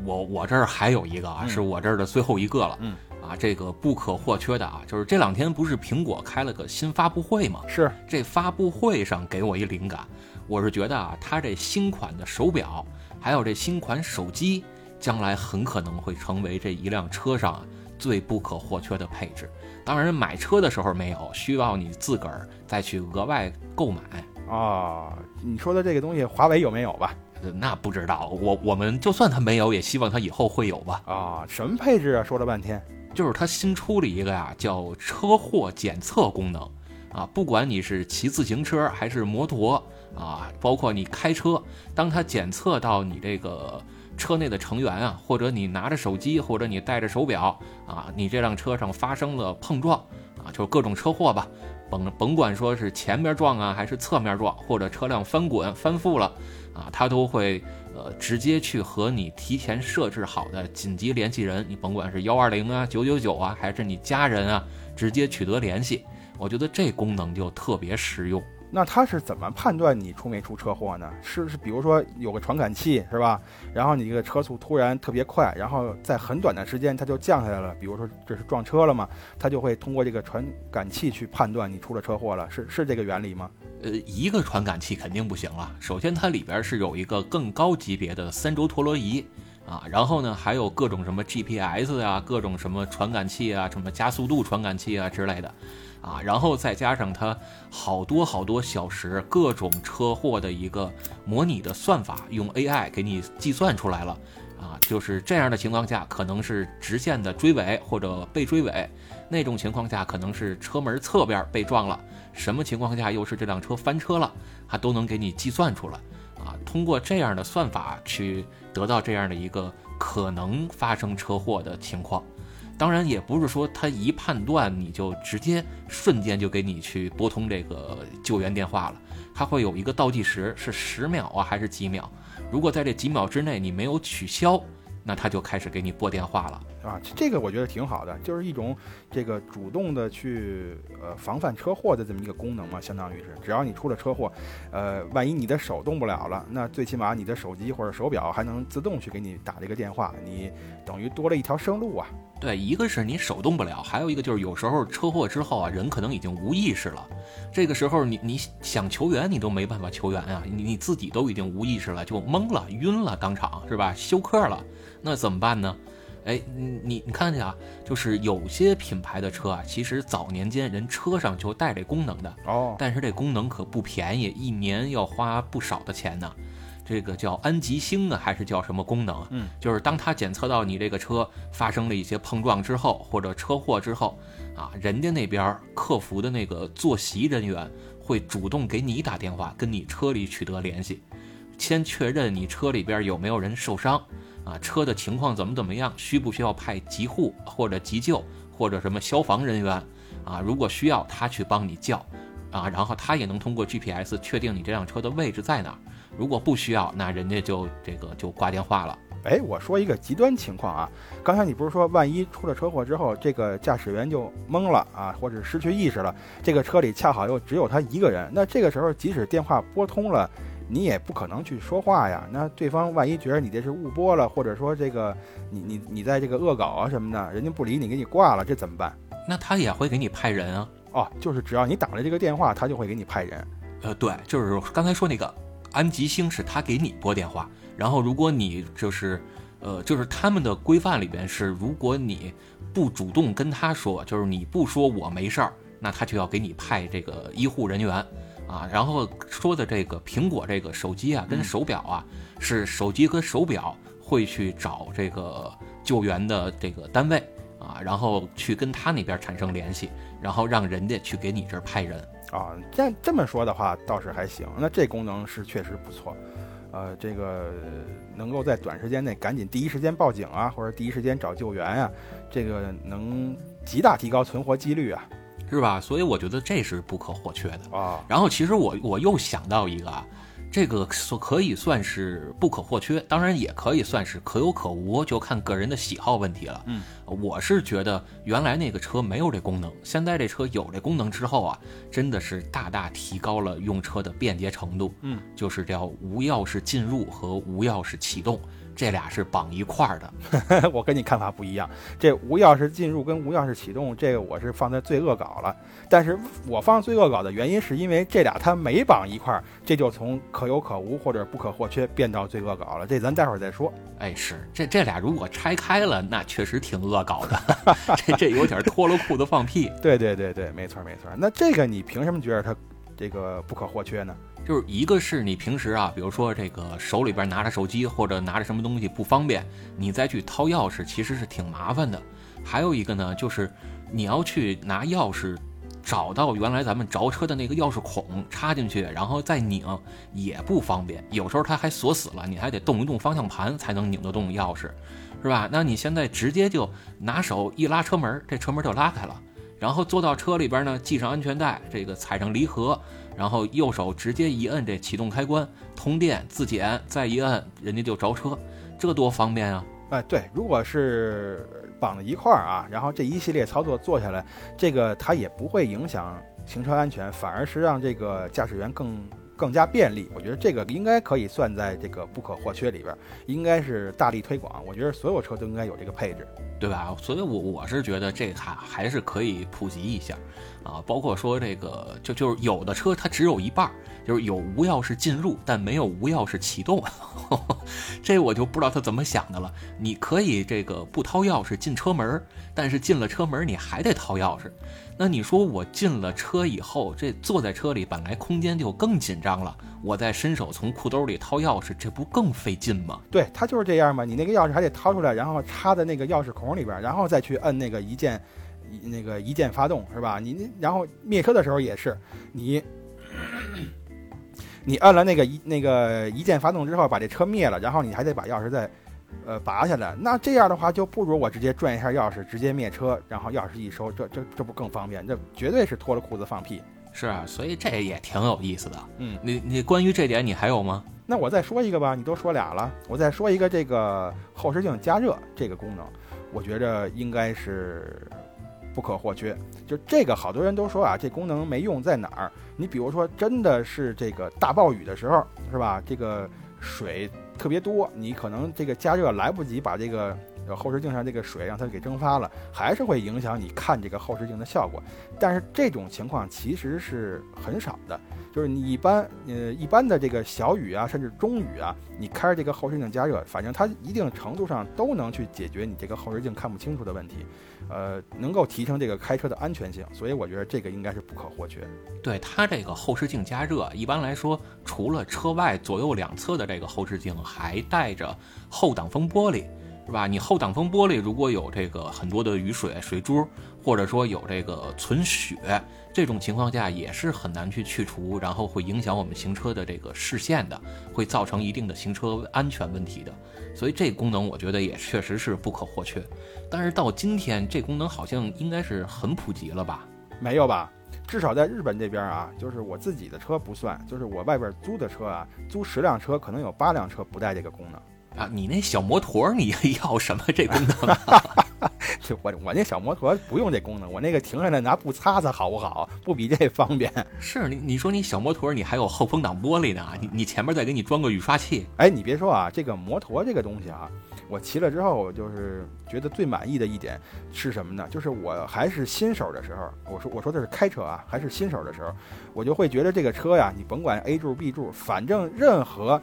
我我这儿还有一个啊，嗯是我这儿的最后一个了。嗯啊，这个不可或缺的啊，就是这两天不是苹果开了个新发布会吗？是这发布会上给我一灵感，我是觉得啊，它这新款的手表，还有这新款手机，将来很可能会成为这一辆车上啊最不可或缺的配置。当然，买车的时候没有，需要你自个儿再去额外购买。啊，你说的这个东西，华为有没有吧？呃那不知道，我我们就算它没有，也希望它以后会有吧。啊，什么配置啊？说了半天，就是它新出了一个呀，叫车祸检测功能啊，不管你是骑自行车还是摩托啊，包括你开车，当它检测到你这个车内的成员啊，或者你拿着手机，或者你戴着手表啊，你这辆车上发生了碰撞啊，就是各种车祸吧，甭甭管说是前面撞啊，还是侧面撞，或者车辆翻滚翻覆了啊，他都会呃直接去和你提前设置好的紧急联系人，你甭管是幺二零啊、九九九啊，还是你家人啊，直接取得联系。我觉得这功能就特别实用。那它是怎么判断你出没出车祸呢？是是，比如说有个传感器是吧？然后你这个车速突然特别快，然后在很短的时间它就降下来了。比如说这是撞车了嘛，它就会通过这个传感器去判断你出了车祸了，是是这个原理吗？呃，一个传感器肯定不行了。首先，它里边是有一个更高级别的三轴陀螺仪啊，然后呢，还有各种什么 GPS 啊，各种什么传感器啊，什么加速度传感器啊之类的啊，然后再加上它好多好多小时各种车祸的一个模拟的算法，用 AI 给你计算出来了。啊，就是这样的情况下，可能是直线的追尾或者被追尾；那种情况下，可能是车门侧边被撞了；什么情况下又是这辆车翻车了，它都能给你计算出来。啊，通过这样的算法去得到这样的一个可能发生车祸的情况。当然，也不是说它一判断你就直接瞬间就给你去拨通这个救援电话了，它会有一个倒计时，是十秒啊还是几秒？如果在这几秒之内你没有取消，那他就开始给你拨电话了。啊，这个我觉得挺好的，就是一种这个主动的去呃防范车祸的这么一个功能嘛，相当于是，只要你出了车祸，呃，万一你的手动不了了，那最起码你的手机或者手表还能自动去给你打这个电话，你等于多了一条生路啊。对，一个是你手动不了，还有一个就是有时候车祸之后啊，人可能已经无意识了，这个时候你你想求援你都没办法求援啊，你你自己都已经无意识了，就懵了、晕了，当场是吧？休克了，那怎么办呢？哎，你你你看去啊，就是有些品牌的车啊，其实早年间人车上就带这功能的，哦，但是这功能可不便宜，一年要花不少的钱呢。这个叫安吉星啊，还是叫什么功能啊？嗯，就是当它检测到你这个车发生了一些碰撞之后，或者车祸之后，啊，人家那边客服的那个坐席人员会主动给你打电话，跟你车里取得联系，先确认你车里边有没有人受伤，啊，车的情况怎么怎么样，需不需要派急护或者急救或者什么消防人员，啊，如果需要他去帮你叫。啊，然后他也能通过 GPS 确定你这辆车的位置在哪儿。如果不需要，那人家就这个就挂电话了。哎，我说一个极端情况啊，刚才你不是说万一出了车祸之后，这个驾驶员就懵了啊，或者失去意识了，这个车里恰好又只有他一个人，那这个时候即使电话拨通了，你也不可能去说话呀。那对方万一觉得你这是误拨了，或者说这个你你你在这个恶搞啊什么的，人家不理你，给你挂了，这怎么办？那他也会给你派人啊。哦，就是只要你打了这个电话，他就会给你派人。呃，对，就是刚才说那个安吉星是他给你拨电话，然后如果你就是，呃，就是他们的规范里边是，如果你不主动跟他说，就是你不说我没事儿，那他就要给你派这个医护人员啊。然后说的这个苹果这个手机啊，跟手表啊，是手机和手表会去找这个救援的这个单位啊，然后去跟他那边产生联系，然后让人家去给你这儿派人。啊，这这么说的话倒是还行，那这功能是确实不错，呃，这个能够在短时间内赶紧第一时间报警啊，或者第一时间找救援啊，这个能极大提高存活几率啊是吧？所以我觉得这是不可或缺的。啊，然后其实我我又想到一个啊，这个所可以算是不可或缺，当然也可以算是可有可无，就看个人的喜好问题了。嗯，我是觉得原来那个车没有这功能，现在这车有这功能之后啊，真的是大大提高了用车的便捷程度。嗯，就是叫无钥匙进入和无钥匙启动，这俩是绑一块儿的。我跟你看法不一样，这无钥匙进入跟无钥匙启动，这个我是放在最恶搞了。但是我放最恶搞的原因是因为这俩它没绑一块儿，这就从可有可无或者不可或缺变到最恶搞了。这咱待会儿再说。哎，是这这俩如果拆开了，那确实挺恶搞的，这这有点脱了裤子放屁。对对对对，没错没错。那这个你凭什么觉得它这个不可或缺呢？就是一个是你平时啊，比如说这个手里边拿着手机或者拿着什么东西不方便，你再去掏钥匙其实是挺麻烦的。还有一个呢，就是你要去拿钥匙找到原来咱们着车的那个钥匙孔插进去，然后再拧也不方便。有时候它还锁死了，你还得动一动方向盘才能拧得动钥匙，是吧？那你现在直接就拿手一拉车门，这车门就拉开了。然后坐到车里边呢，系上安全带，这个踩上离合，然后右手直接一摁这启动开关，通电自检，再一摁，人家就着车，这多方便啊！哎，对，如果是绑在一块儿啊，然后这一系列操作做下来，这个它也不会影响行车安全，反而是让这个驾驶员更更加便利。我觉得这个应该可以算在这个不可或缺里边，应该是大力推广。我觉得所有车都应该有这个配置。对吧？所以我我是觉得这还还是可以普及一下，啊，包括说这个就就是有的车它只有一半，就是有无钥匙进入，但没有无钥匙启动，这我就不知道他怎么想的了。你可以这个不掏钥匙进车门，但是进了车门你还得掏钥匙。那你说我进了车以后，这坐在车里本来空间就更紧张了，我再伸手从裤兜里掏钥匙，这不更费劲吗？对，它就是这样嘛。你那个钥匙还得掏出来，然后插在那个钥匙孔里边，然后再去摁那个一键，那个一键发动，是吧？你你然后灭车的时候也是，你你摁了那个一那个一键发动之后，把这车灭了，然后你还得把钥匙再呃拔下来。那这样的话，就不如我直接转一下钥匙，直接灭车，然后钥匙一收，这这这不更方便？这绝对是脱了裤子放屁。是啊，所以这也挺有意思的。嗯，你你关于这点你还有吗？那我再说一个吧，你都说俩了，我再说一个这个后视镜加热这个功能，我觉着应该是不可或缺。就这个，好多人都说啊，这功能没用在哪儿？你比如说，真的是这个大暴雨的时候，是吧？这个水特别多，你可能这个加热来不及把这个后视镜上这个水让它给蒸发了，还是会影响你看这个后视镜的效果。但是这种情况其实是很少的。就是你一般，呃，一般的这个小雨啊，甚至中雨啊，你开着这个后视镜加热，反正它一定程度上都能去解决你这个后视镜看不清楚的问题，呃，能够提升这个开车的安全性，所以我觉得这个应该是不可或缺。对它这个后视镜加热，一般来说，除了车外左右两侧的这个后视镜，还带着后挡风玻璃，是吧？你后挡风玻璃如果有这个很多的雨水、水珠，或者说有这个存雪，这种情况下也是很难去去除，然后会影响我们行车的这个视线的，会造成一定的行车安全问题的。所以这功能我觉得也确实是不可或缺。但是到今天，这功能好像应该是很普及了吧？没有吧？至少在日本这边啊，就是我自己的车不算，就是我外边租的车啊，租十辆车，可能有八辆车不带这个功能。啊，你那小摩托你 要什么这功能？就 我我那小摩托不用这功能，我那个停下来拿布擦擦好不好？不比这方便？是你你说你小摩托你还有后风挡玻璃呢，你你前面再给你装个雨刷器。哎，你别说啊，这个摩托这个东西啊，我骑了之后，我就是觉得最满意的一点是什么呢？就是我还是新手的时候，我说我说的是开车啊，还是新手的时候，我就会觉得这个车呀，你甭管 A 柱 B 柱，反正任何。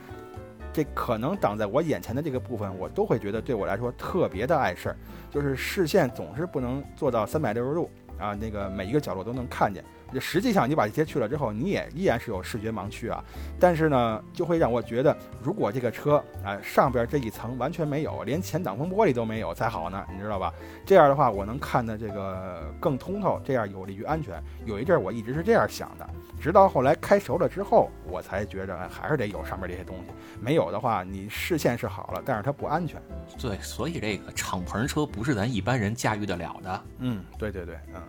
这可能挡在我眼前的这个部分，我都会觉得对我来说特别的碍事儿，就是视线总是不能做到三百六十度啊，那个每一个角落都能看见。实际上你把这些去了之后，你也依然是有视觉盲区啊。但是呢，就会让我觉得，如果这个车啊上边这一层完全没有，连前挡风玻璃都没有才好呢，你知道吧？这样的话，我能看的这个更通透，这样有利于安全。有一阵儿我一直是这样想的。直到后来开熟了之后，我才觉着还是得有上面这些东西。没有的话，你视线是好了，但是它不安全。对，所以这个敞篷车不是咱一般人驾驭得了的。嗯，对对对，嗯，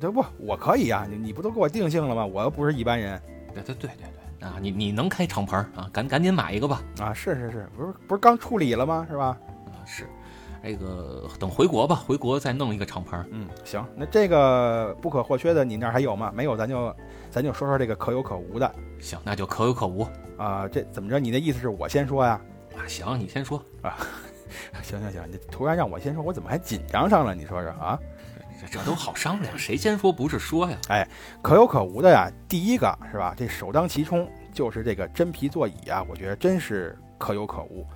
这不我可以啊，你你不都给我定性了吗？我又不是一般人。对对对对对，啊，你你能开敞篷啊？赶赶紧买一个吧。啊，是是是，不是不是刚处理了吗？是吧？啊，是。这个等回国吧，回国再弄一个敞篷。嗯，行，那这个不可或缺的，你那儿还有吗？没有，咱就。咱就说说这个可有可无的，行，那就可有可无啊。这怎么着？你的意思是我先说呀？啊，行，你先说啊。行行行，你突然让我先说，我怎么还紧张上了？你说说啊？这都好商量，谁先说不是说呀？哎，可有可无的呀。第一个是吧？这首当其冲就是这个真皮座椅啊，我觉得真是可有可无。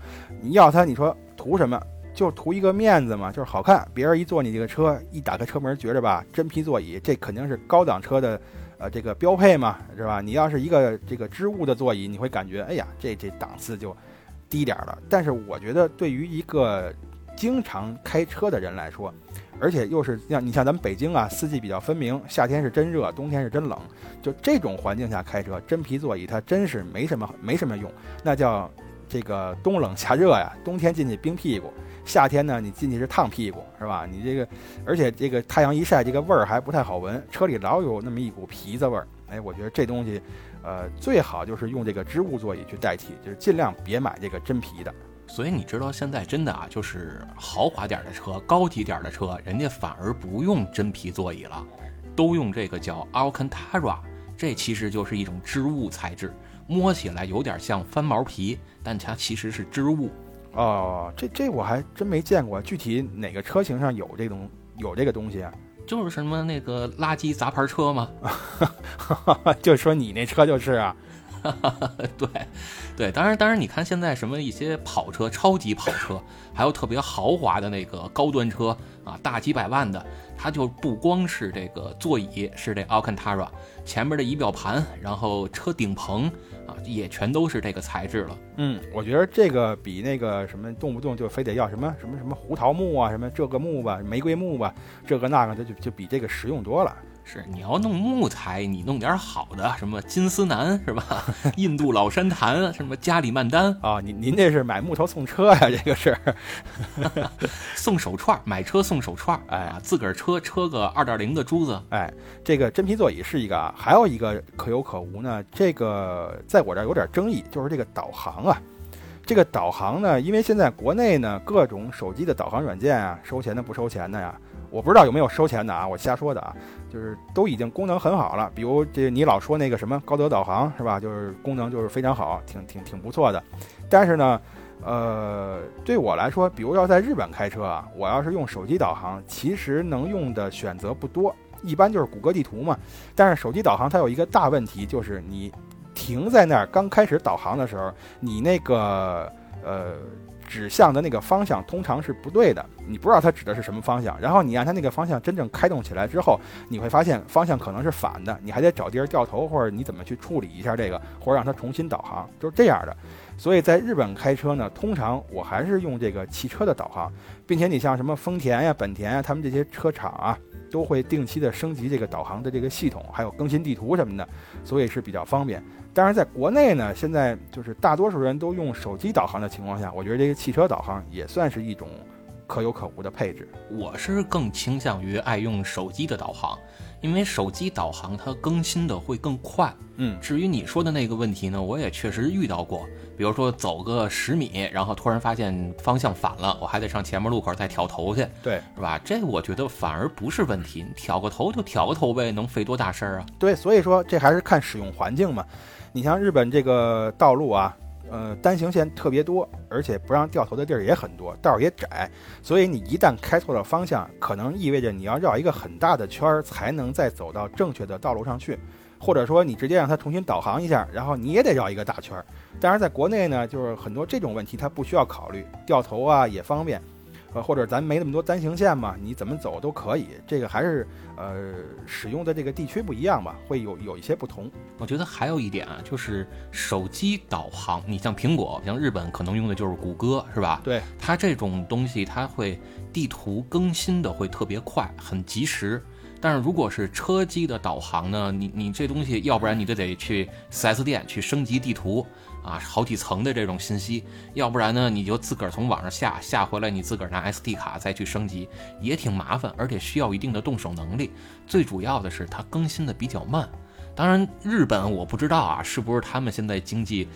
你要它，你说图什么？就图一个面子嘛，就是好看。别人一坐你这个车，一打开车门，觉着吧，真皮座椅，这肯定是高档车的。呃，这个标配嘛，是吧？你要是一个这个织物的座椅，你会感觉，哎呀，这这档次就低点了。但是我觉得，对于一个经常开车的人来说，而且又是像你像咱们北京啊，四季比较分明，夏天是真热，冬天是真冷，就这种环境下开车，真皮座椅它真是没什么没什么用，那叫这个冬冷夏热呀，冬天进去冰屁股。夏天呢，你进去是烫屁股，是吧？你这个，而且这个太阳一晒，这个味儿还不太好闻，车里老有那么一股皮子味儿。哎，我觉得这东西，呃，最好就是用这个织物座椅去代替，就是尽量别买这个真皮的。所以你知道现在真的啊，就是豪华点的车、高级点的车，人家反而不用真皮座椅了，都用这个叫 Alcantara，这其实就是一种织物材质，摸起来有点像翻毛皮，但它其实是织物。哦，这这我还真没见过，具体哪个车型上有这种有这个东西啊？就是什么那个垃圾杂牌车吗？就说你那车就是啊。对，对，当然，当然，你看现在什么一些跑车、超级跑车，还有特别豪华的那个高端车啊，大几百万的，它就不光是这个座椅是这 Alcantara，前面的仪表盘，然后车顶棚。啊，也全都是这个材质了。嗯，我觉得这个比那个什么动不动就非得要什么什么什么胡桃木啊，什么这个木吧，玫瑰木吧，这个那个，的，就就比这个实用多了。是你要弄木材，你弄点好的，什么金丝楠是吧？印度老山檀，什么加里曼丹啊？您您这是买木头送车呀？这个是 送手串，买车送手串。哎，自个儿车车个二点零的珠子。哎，这个真皮座椅是一个啊，还有一个可有可无呢。这个在我这儿有点争议，就是这个导航啊。这个导航呢，因为现在国内呢各种手机的导航软件啊，收钱的不收钱的呀。我不知道有没有收钱的啊，我瞎说的啊，就是都已经功能很好了。比如这你老说那个什么高德导航是吧？就是功能就是非常好，挺挺挺不错的。但是呢，呃，对我来说，比如要在日本开车啊，我要是用手机导航，其实能用的选择不多，一般就是谷歌地图嘛。但是手机导航它有一个大问题，就是你停在那儿刚开始导航的时候，你那个呃。指向的那个方向通常是不对的，你不知道它指的是什么方向。然后你按它那个方向真正开动起来之后，你会发现方向可能是反的，你还得找地儿掉头，或者你怎么去处理一下这个，或者让它重新导航，就是这样的。所以在日本开车呢，通常我还是用这个汽车的导航，并且你像什么丰田呀、本田呀，他们这些车厂啊，都会定期的升级这个导航的这个系统，还有更新地图什么的，所以是比较方便。但是在国内呢，现在就是大多数人都用手机导航的情况下，我觉得这个汽车导航也算是一种可有可无的配置。我是更倾向于爱用手机的导航，因为手机导航它更新的会更快。嗯，至于你说的那个问题呢，我也确实遇到过，比如说走个十米，然后突然发现方向反了，我还得上前面路口再调头去，对，是吧？这我觉得反而不是问题，你挑个头就调个头呗，能费多大事儿啊？对，所以说这还是看使用环境嘛。你像日本这个道路啊，呃，单行线特别多，而且不让掉头的地儿也很多，道儿也窄，所以你一旦开错了方向，可能意味着你要绕一个很大的圈儿才能再走到正确的道路上去，或者说你直接让它重新导航一下，然后你也得绕一个大圈儿。当然，在国内呢，就是很多这种问题它不需要考虑，掉头啊也方便。呃，或者咱没那么多单行线嘛，你怎么走都可以。这个还是呃使用的这个地区不一样吧，会有有一些不同。我觉得还有一点啊，就是手机导航。你像苹果，像日本可能用的就是谷歌，是吧？对，它这种东西，它会地图更新的会特别快，很及时。但是如果是车机的导航呢，你你这东西，要不然你就得去 4S 店去升级地图啊，好几层的这种信息；要不然呢，你就自个儿从网上下下回来，你自个儿拿 SD 卡再去升级，也挺麻烦，而且需要一定的动手能力。最主要的是它更新的比较慢。当然，日本我不知道啊，是不是他们现在经济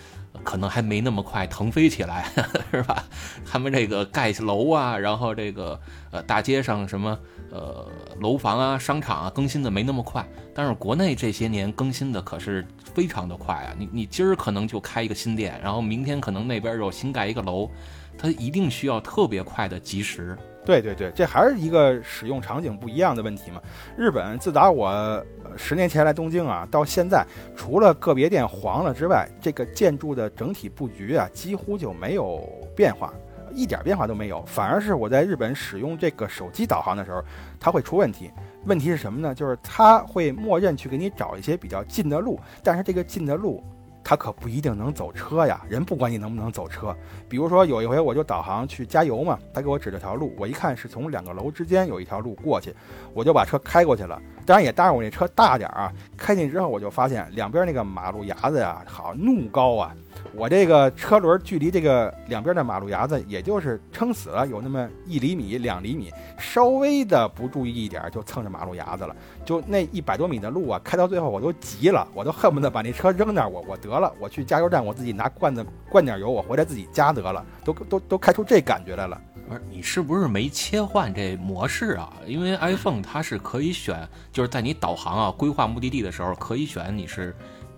可能还没那么快腾飞起来，是吧？他们这个盖楼啊，然后这个呃大街上什么呃楼房啊、商场啊更新的没那么快。但是国内这些年更新的可是非常的快啊！你你今儿可能就开一个新店，然后明天可能那边又新盖一个楼，它一定需要特别快的及时。对对对，这还是一个使用场景不一样的问题嘛。日本自打我十年前来东京啊，到现在，除了个别店黄了之外，这个建筑的整体布局啊，几乎就没有变化，一点变化都没有。反而是我在日本使用这个手机导航的时候，它会出问题。问题是什么呢？就是它会默认去给你找一些比较近的路，但是这个近的路。他可不一定能走车呀，人不管你能不能走车。比如说有一回我就导航去加油嘛，他给我指了条路，我一看是从两个楼之间有一条路过去，我就把车开过去了。当然也搭上我那车大点儿啊，开进之后我就发现两边那个马路牙子呀，好怒高啊。我这个车轮距离这个两边的马路牙子，也就是撑死了有那么一厘米、两厘米，稍微的不注意一点就蹭着马路牙子了。就那一百多米的路啊，开到最后我都急了，我都恨不得把那车扔那儿，我我得了，我去加油站，我自己拿罐子灌点油，我回来自己加得了，都都都开出这感觉来了。不是你是不是没切换这模式啊？因为 iPhone 它是可以选，就是在你导航啊规划目的地的时候可以选你是。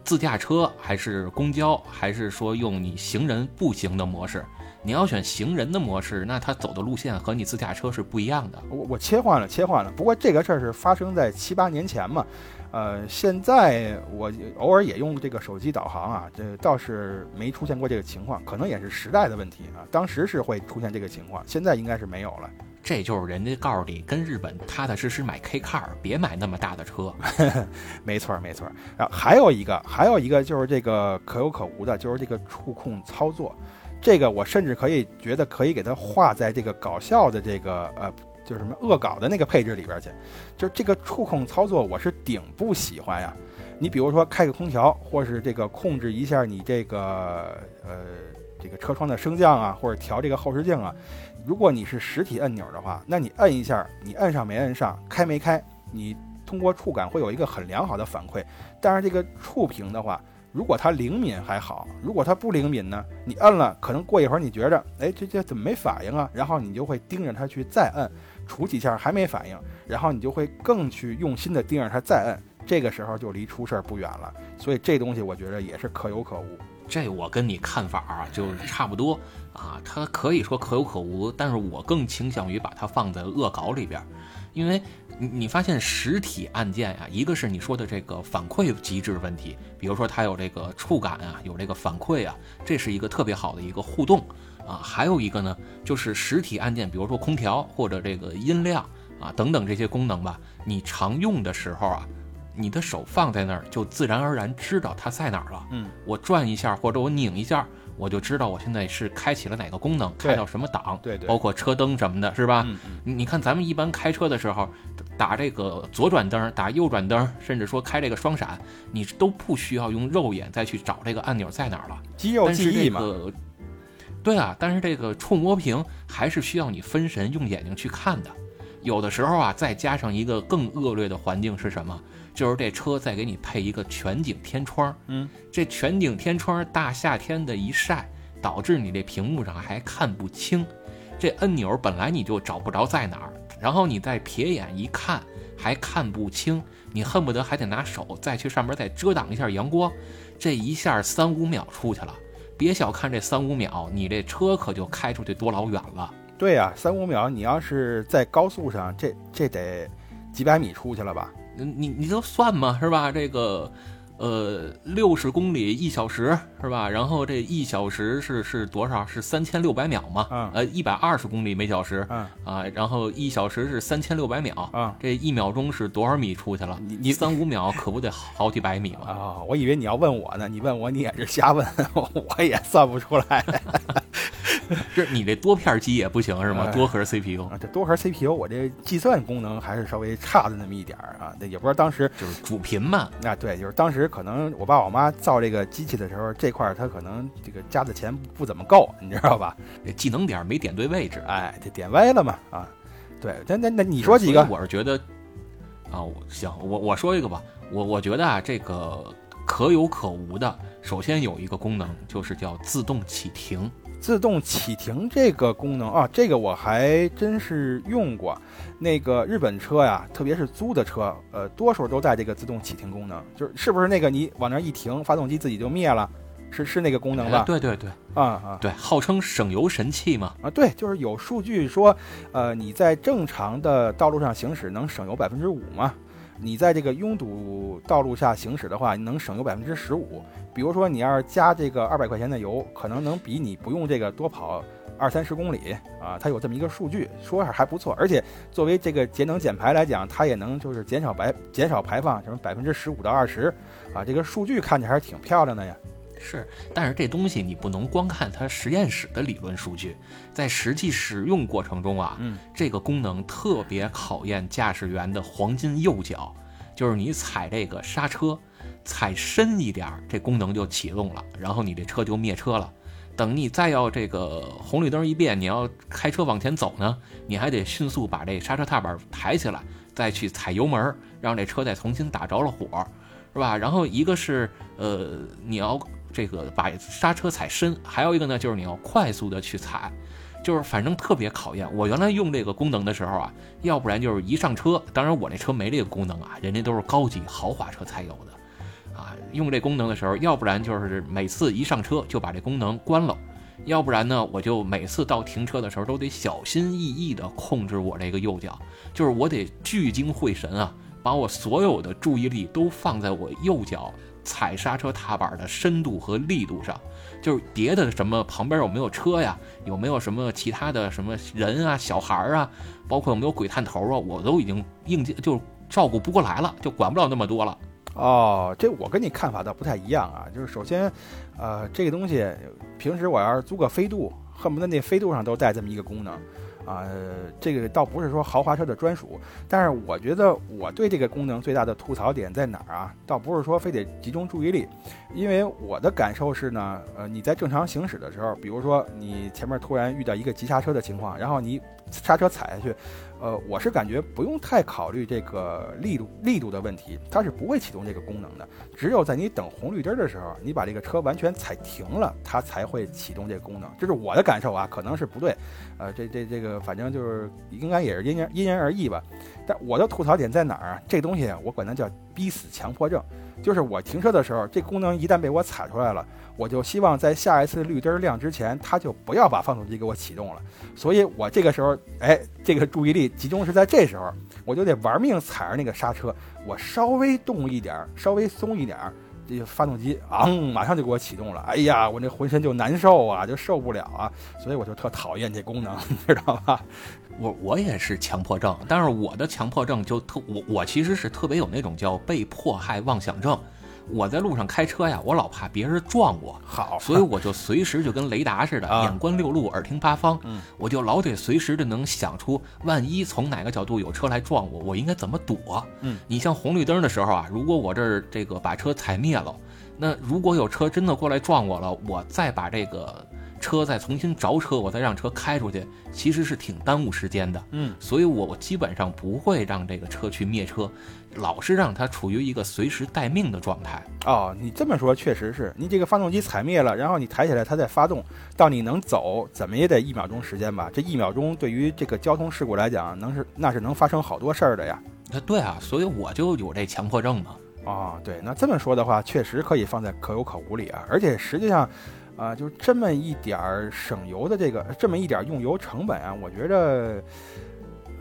自驾车还是公交，还是说用你行人步行的模式？你要选行人的模式，那他走的路线和你自驾车是不一样的。我我切换了，切换了。不过这个事儿是发生在七八年前嘛，呃，现在我偶尔也用这个手机导航啊，这倒是没出现过这个情况，可能也是时代的问题啊。当时是会出现这个情况，现在应该是没有了。这就是人家告诉你，跟日本踏踏实实买 K car，别买那么大的车。没错，没错。然后还有一个，还有一个就是这个可有可无的，就是这个触控操作。这个我甚至可以觉得可以给它画在这个搞笑的这个呃，就是什么恶搞的那个配置里边去。就是这个触控操作，我是顶不喜欢呀。你比如说开个空调，或是这个控制一下你这个呃这个车窗的升降啊，或者调这个后视镜啊。如果你是实体按钮的话，那你摁一下，你摁上没摁上，开没开，你通过触感会有一个很良好的反馈。但是这个触屏的话，如果它灵敏还好，如果它不灵敏呢，你摁了，可能过一会儿你觉着，哎，这这怎么没反应啊？然后你就会盯着它去再摁，杵几下还没反应，然后你就会更去用心的盯着它再摁，这个时候就离出事儿不远了。所以这东西我觉得也是可有可无。这我跟你看法啊，就差不多啊。它可以说可有可无，但是我更倾向于把它放在恶搞里边，因为你你发现实体按键啊，一个是你说的这个反馈机制问题，比如说它有这个触感啊，有这个反馈啊，这是一个特别好的一个互动啊。还有一个呢，就是实体按键，比如说空调或者这个音量啊等等这些功能吧，你常用的时候啊。你的手放在那儿，就自然而然知道它在哪儿了。嗯，我转一下或者我拧一下，我就知道我现在是开启了哪个功能，开到什么档。对对，包括车灯什么的，是吧？嗯嗯。你看咱们一般开车的时候，打这个左转灯，打右转灯，甚至说开这个双闪，你都不需要用肉眼再去找这个按钮在哪儿了。肌肉记忆嘛。对啊，但是这个触摸屏还是需要你分神用眼睛去看的。有的时候啊，再加上一个更恶劣的环境是什么？就是这车再给你配一个全景天窗，嗯，这全景天窗大夏天的一晒，导致你这屏幕上还看不清，这按钮本来你就找不着在哪儿，然后你再瞥眼一看还看不清，你恨不得还得拿手再去上面再遮挡一下阳光，这一下三五秒出去了。别小看这三五秒，你这车可就开出去多老远了。对呀、三五秒，你要是在高速上，这这得几百米出去了吧？你你就算嘛，是吧？这个，呃，六十公里一小时是吧？然后这一小时是是多少？是三千六百秒嘛？嗯呃，一百二十公里每小时嗯啊，然后一小时是三千六百秒，嗯这一秒钟是多少米出去了？你你三五秒可不得好几百米吗？啊、我以为你要问我呢，你问我你也是瞎问，我也算不出来这 你这多片机也不行是吗？哎多核 CPU 啊。这多核 CPU，我这计算功能还是稍微差的那么一点儿啊。那也不知道当时就是主频嘛，啊，对，就是当时可能我爸我妈造这个机器的时候，这块儿他可能这个加的钱不怎么够，你知道吧？这技能点没点对位置。哎，这点歪了嘛啊。对，那那那你说几个？我是觉得，啊，我行，我我说一个吧，我我觉得啊，这个可有可无的。首先有一个功能，就是叫自动启停。自动启停这个功能啊，这个我还真是用过。那个日本车呀，特别是租的车，呃，多数都带这个自动启停功能，就是是不是那个你往那儿一停，发动机自己就灭了？是是那个功能哎吧？对对对啊啊对，号称省油神器嘛。啊！对，就是有数据说，呃，你在正常的道路上行驶能省油百分之五嘛？你在这个拥堵道路下行驶的话，能省油百分之十五。比如说，你要是加这个二百块钱的油，可能能比你不用这个多跑二三十公里啊。它有这么一个数据，说是还不错。而且作为这个节能减排来讲，它也能就是减少排减少排放什么百分之十五到二十啊。这个数据看起来还是挺漂亮的呀。是，但是这东西你不能光看它实验室的理论数据，在实际使用过程中啊，嗯这个功能特别考验驾驶员的黄金右脚，就是你踩这个刹车，踩深一点儿，这功能就启动了，然后你这车就灭车了。等你再要这个红绿灯一变，你要开车往前走呢，你还得迅速把这刹车踏板抬起来，再去踩油门，让这车再重新打着了火，是吧？然后一个是呃，你要这个把刹车踩深，还有一个呢，就是你要快速的去踩，就是反正特别考验。我原来用这个功能的时候啊，要不然就是一上车，当然我这车没这个功能啊，人家都是高级豪华车才有的。啊，用这功能的时候，要不然就是每次一上车就把这功能关了，要不然呢，我就每次到停车的时候都得小心翼翼地控制我这个右脚，就是我得聚精会神啊，把我所有的注意力都放在我右脚踩刹车踏板的深度和力度上，就是别的什么旁边有没有车呀，有没有什么其他的什么人啊、小孩儿啊，包括有没有鬼探头啊，我都已经应接就照顾不过来了，就管不了那么多了。哦，这我跟你看法倒不太一样啊。就是首先，呃，这个东西平时我要是租个飞度，恨不得那飞度上都带这么一个功能，啊、这个倒不是说豪华车的专属。但是我觉得我对这个功能最大的吐槽点在哪儿啊？倒不是说非得集中注意力，因为我的感受是呢，呃，你在正常行驶的时候，比如说你前面突然遇到一个急刹车的情况，然后你刹车踩下去。呃，我是感觉不用太考虑这个力度力度的问题，它是不会启动这个功能的。只有在你等红绿灯的时候，你把这个车完全踩停了，它才会启动这个功能。这是我的感受啊，可能是不对。呃，这这这个反正就是应该也是因人因人而异吧。但我的吐槽点在哪儿啊？这东西我管它叫逼死强迫症，就是我停车的时候，这功能一旦被我踩出来了，我就希望在下一次绿灯亮之前，它就不要把发动机给我启动了。所以我这个时候，哎，这个注意力集中是在这时候，我就得玩命踩着那个刹车，我稍微动一点，稍微松一点儿，这个发动机昂，马上就给我启动了。哎呀，我那浑身就难受啊，就受不了啊，所以我就特讨厌这功能，你知道吧？我我也是强迫症，但是我的强迫症就特我我其实是特别有那种叫被迫害妄想症。我在路上开车呀，我老怕别人撞我，好，所以我就随时就跟雷达似的，啊眼观六路，耳听八方。嗯，我就老得随时的能想出，万一从哪个角度有车来撞我，我应该怎么躲。嗯，你像红绿灯的时候啊，如果我这儿这个把车踩灭了，那如果有车真的过来撞我了，我再把这个车再重新着车，我再让车开出去，其实是挺耽误时间的。嗯，所以我我基本上不会让这个车去灭车，老是让它处于一个随时待命的状态。哦，你这么说确实是你这个发动机踩灭了，然后你抬起来它再发动，到你能走，怎么也得一秒钟时间吧？这一秒钟对于这个交通事故来讲，能是那是能发生好多事儿的呀。那，对啊，所以我就有这强迫症嘛。哦，对，那这么说的话，确实可以放在可有可无里啊。而且实际上，啊，就这么一点儿省油的这个，这么一点儿用油成本啊，我觉着，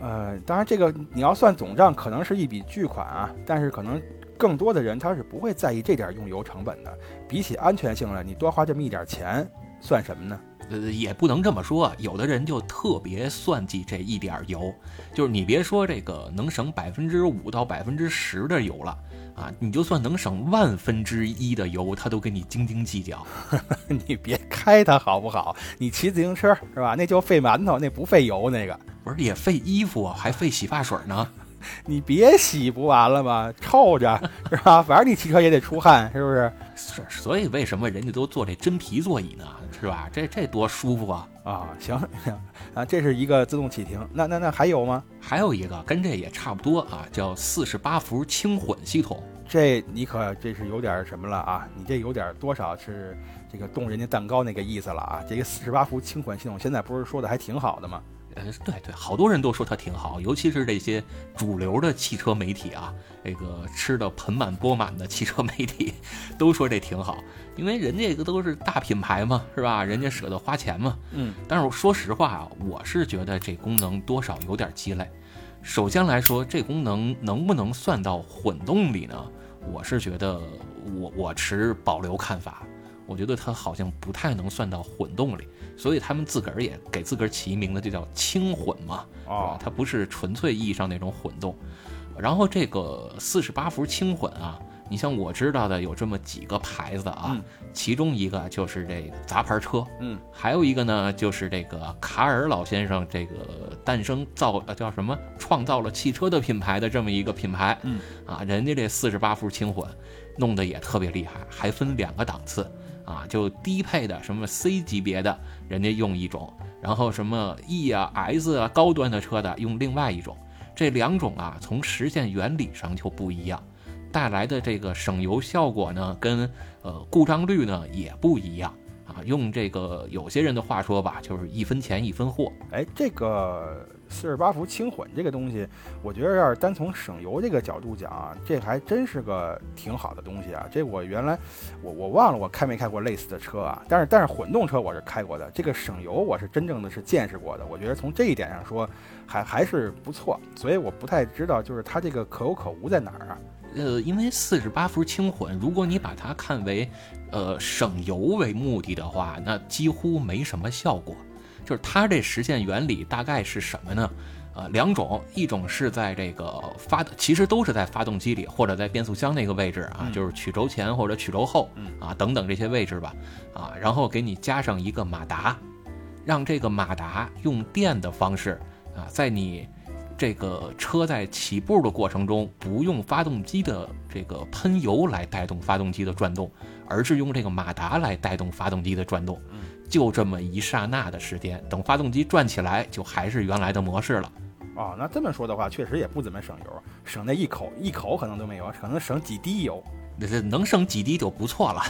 呃，当然这个你要算总账，可能是一笔巨款啊。但是可能更多的人他是不会在意这点用油成本的。比起安全性来，你多花这么一点钱，算什么呢？呃，也不能这么说，有的人就特别算计这一点油，就是你别说这个能省百分之五到百分之十的油了啊，你就算能省万分之一的油，他都跟你斤斤计较。你别开它好不好？你骑自行车是吧？那就费馒头，那不费油那个。不是也费衣服，还费洗发水呢。你别洗不完了吗？臭着是吧？反正你骑车也得出汗，是不是？是，所以为什么人家都坐这真皮座椅呢？是吧？这这多舒服啊！啊，行行啊，这是一个自动启停。那那那还有吗？还有一个跟这也差不多啊，叫四十八伏轻混系统。这你可这是有点什么了啊？你这有点多少是这个动人家蛋糕那个意思了啊？这个四十八伏轻混系统现在不是说的还挺好的吗？呃，对对，好多人都说它挺好，尤其是这些主流的汽车媒体啊，这个吃的盆满钵满的汽车媒体，都说这挺好，因为人家这个都是大品牌嘛，是吧？人家舍得花钱嘛。嗯。但是我说实话啊，我是觉得这功能多少有点鸡肋。首先来说，这功能能不能算到混动里呢？我是觉得我我持保留看法，我觉得它好像不太能算到混动里。所以他们自个儿也给自个儿起一名字，就叫轻混嘛，啊？它不是纯粹意义上那种混动。然后这个四十八伏轻混啊，你像我知道的有这么几个牌子啊，其中一个就是这个杂牌车，嗯，还有一个呢就是这个卡尔老先生这个诞生造呃叫什么创造了汽车的品牌的这么一个品牌，嗯，啊，人家这四十八伏轻混弄得也特别厉害，还分两个档次。啊，就低配的什么 C 级别的，人家用一种，然后什么 E 啊、S 啊高端的车的用另外一种，这两种啊，从实现原理上就不一样，带来的这个省油效果呢，跟呃故障率呢也不一样啊。用这个有些人的话说吧，就是一分钱一分货。哎，这个。四十八伏轻混这个东西，我觉得要是单从省油这个角度讲啊，这还真是个挺好的东西啊。这我原来我我忘了我开没开过类似的车啊，但是但是混动车我是开过的，这个省油我是真正的是见识过的。我觉得从这一点上说，还还是不错。所以我不太知道就是它这个可有可无在哪儿啊？呃，因为四十八伏轻混，如果你把它看为呃省油为目的的话，那几乎没什么效果。就是它这实现原理大概是什么呢？呃，两种，一种是在这个发，其实都是在发动机里或者在变速箱那个位置啊，就是曲轴前或者曲轴后啊等等这些位置吧，啊，然后给你加上一个马达，让这个马达用电的方式啊，在你这个车在起步的过程中，不用发动机的这个喷油来带动发动机的转动，而是用这个马达来带动发动机的转动。就这么一刹那的时间，等发动机转起来，就还是原来的模式了。哦，那这么说的话，确实也不怎么省油，省那一口一口可能都没有，可能省几滴油。那这能省几滴就不错了，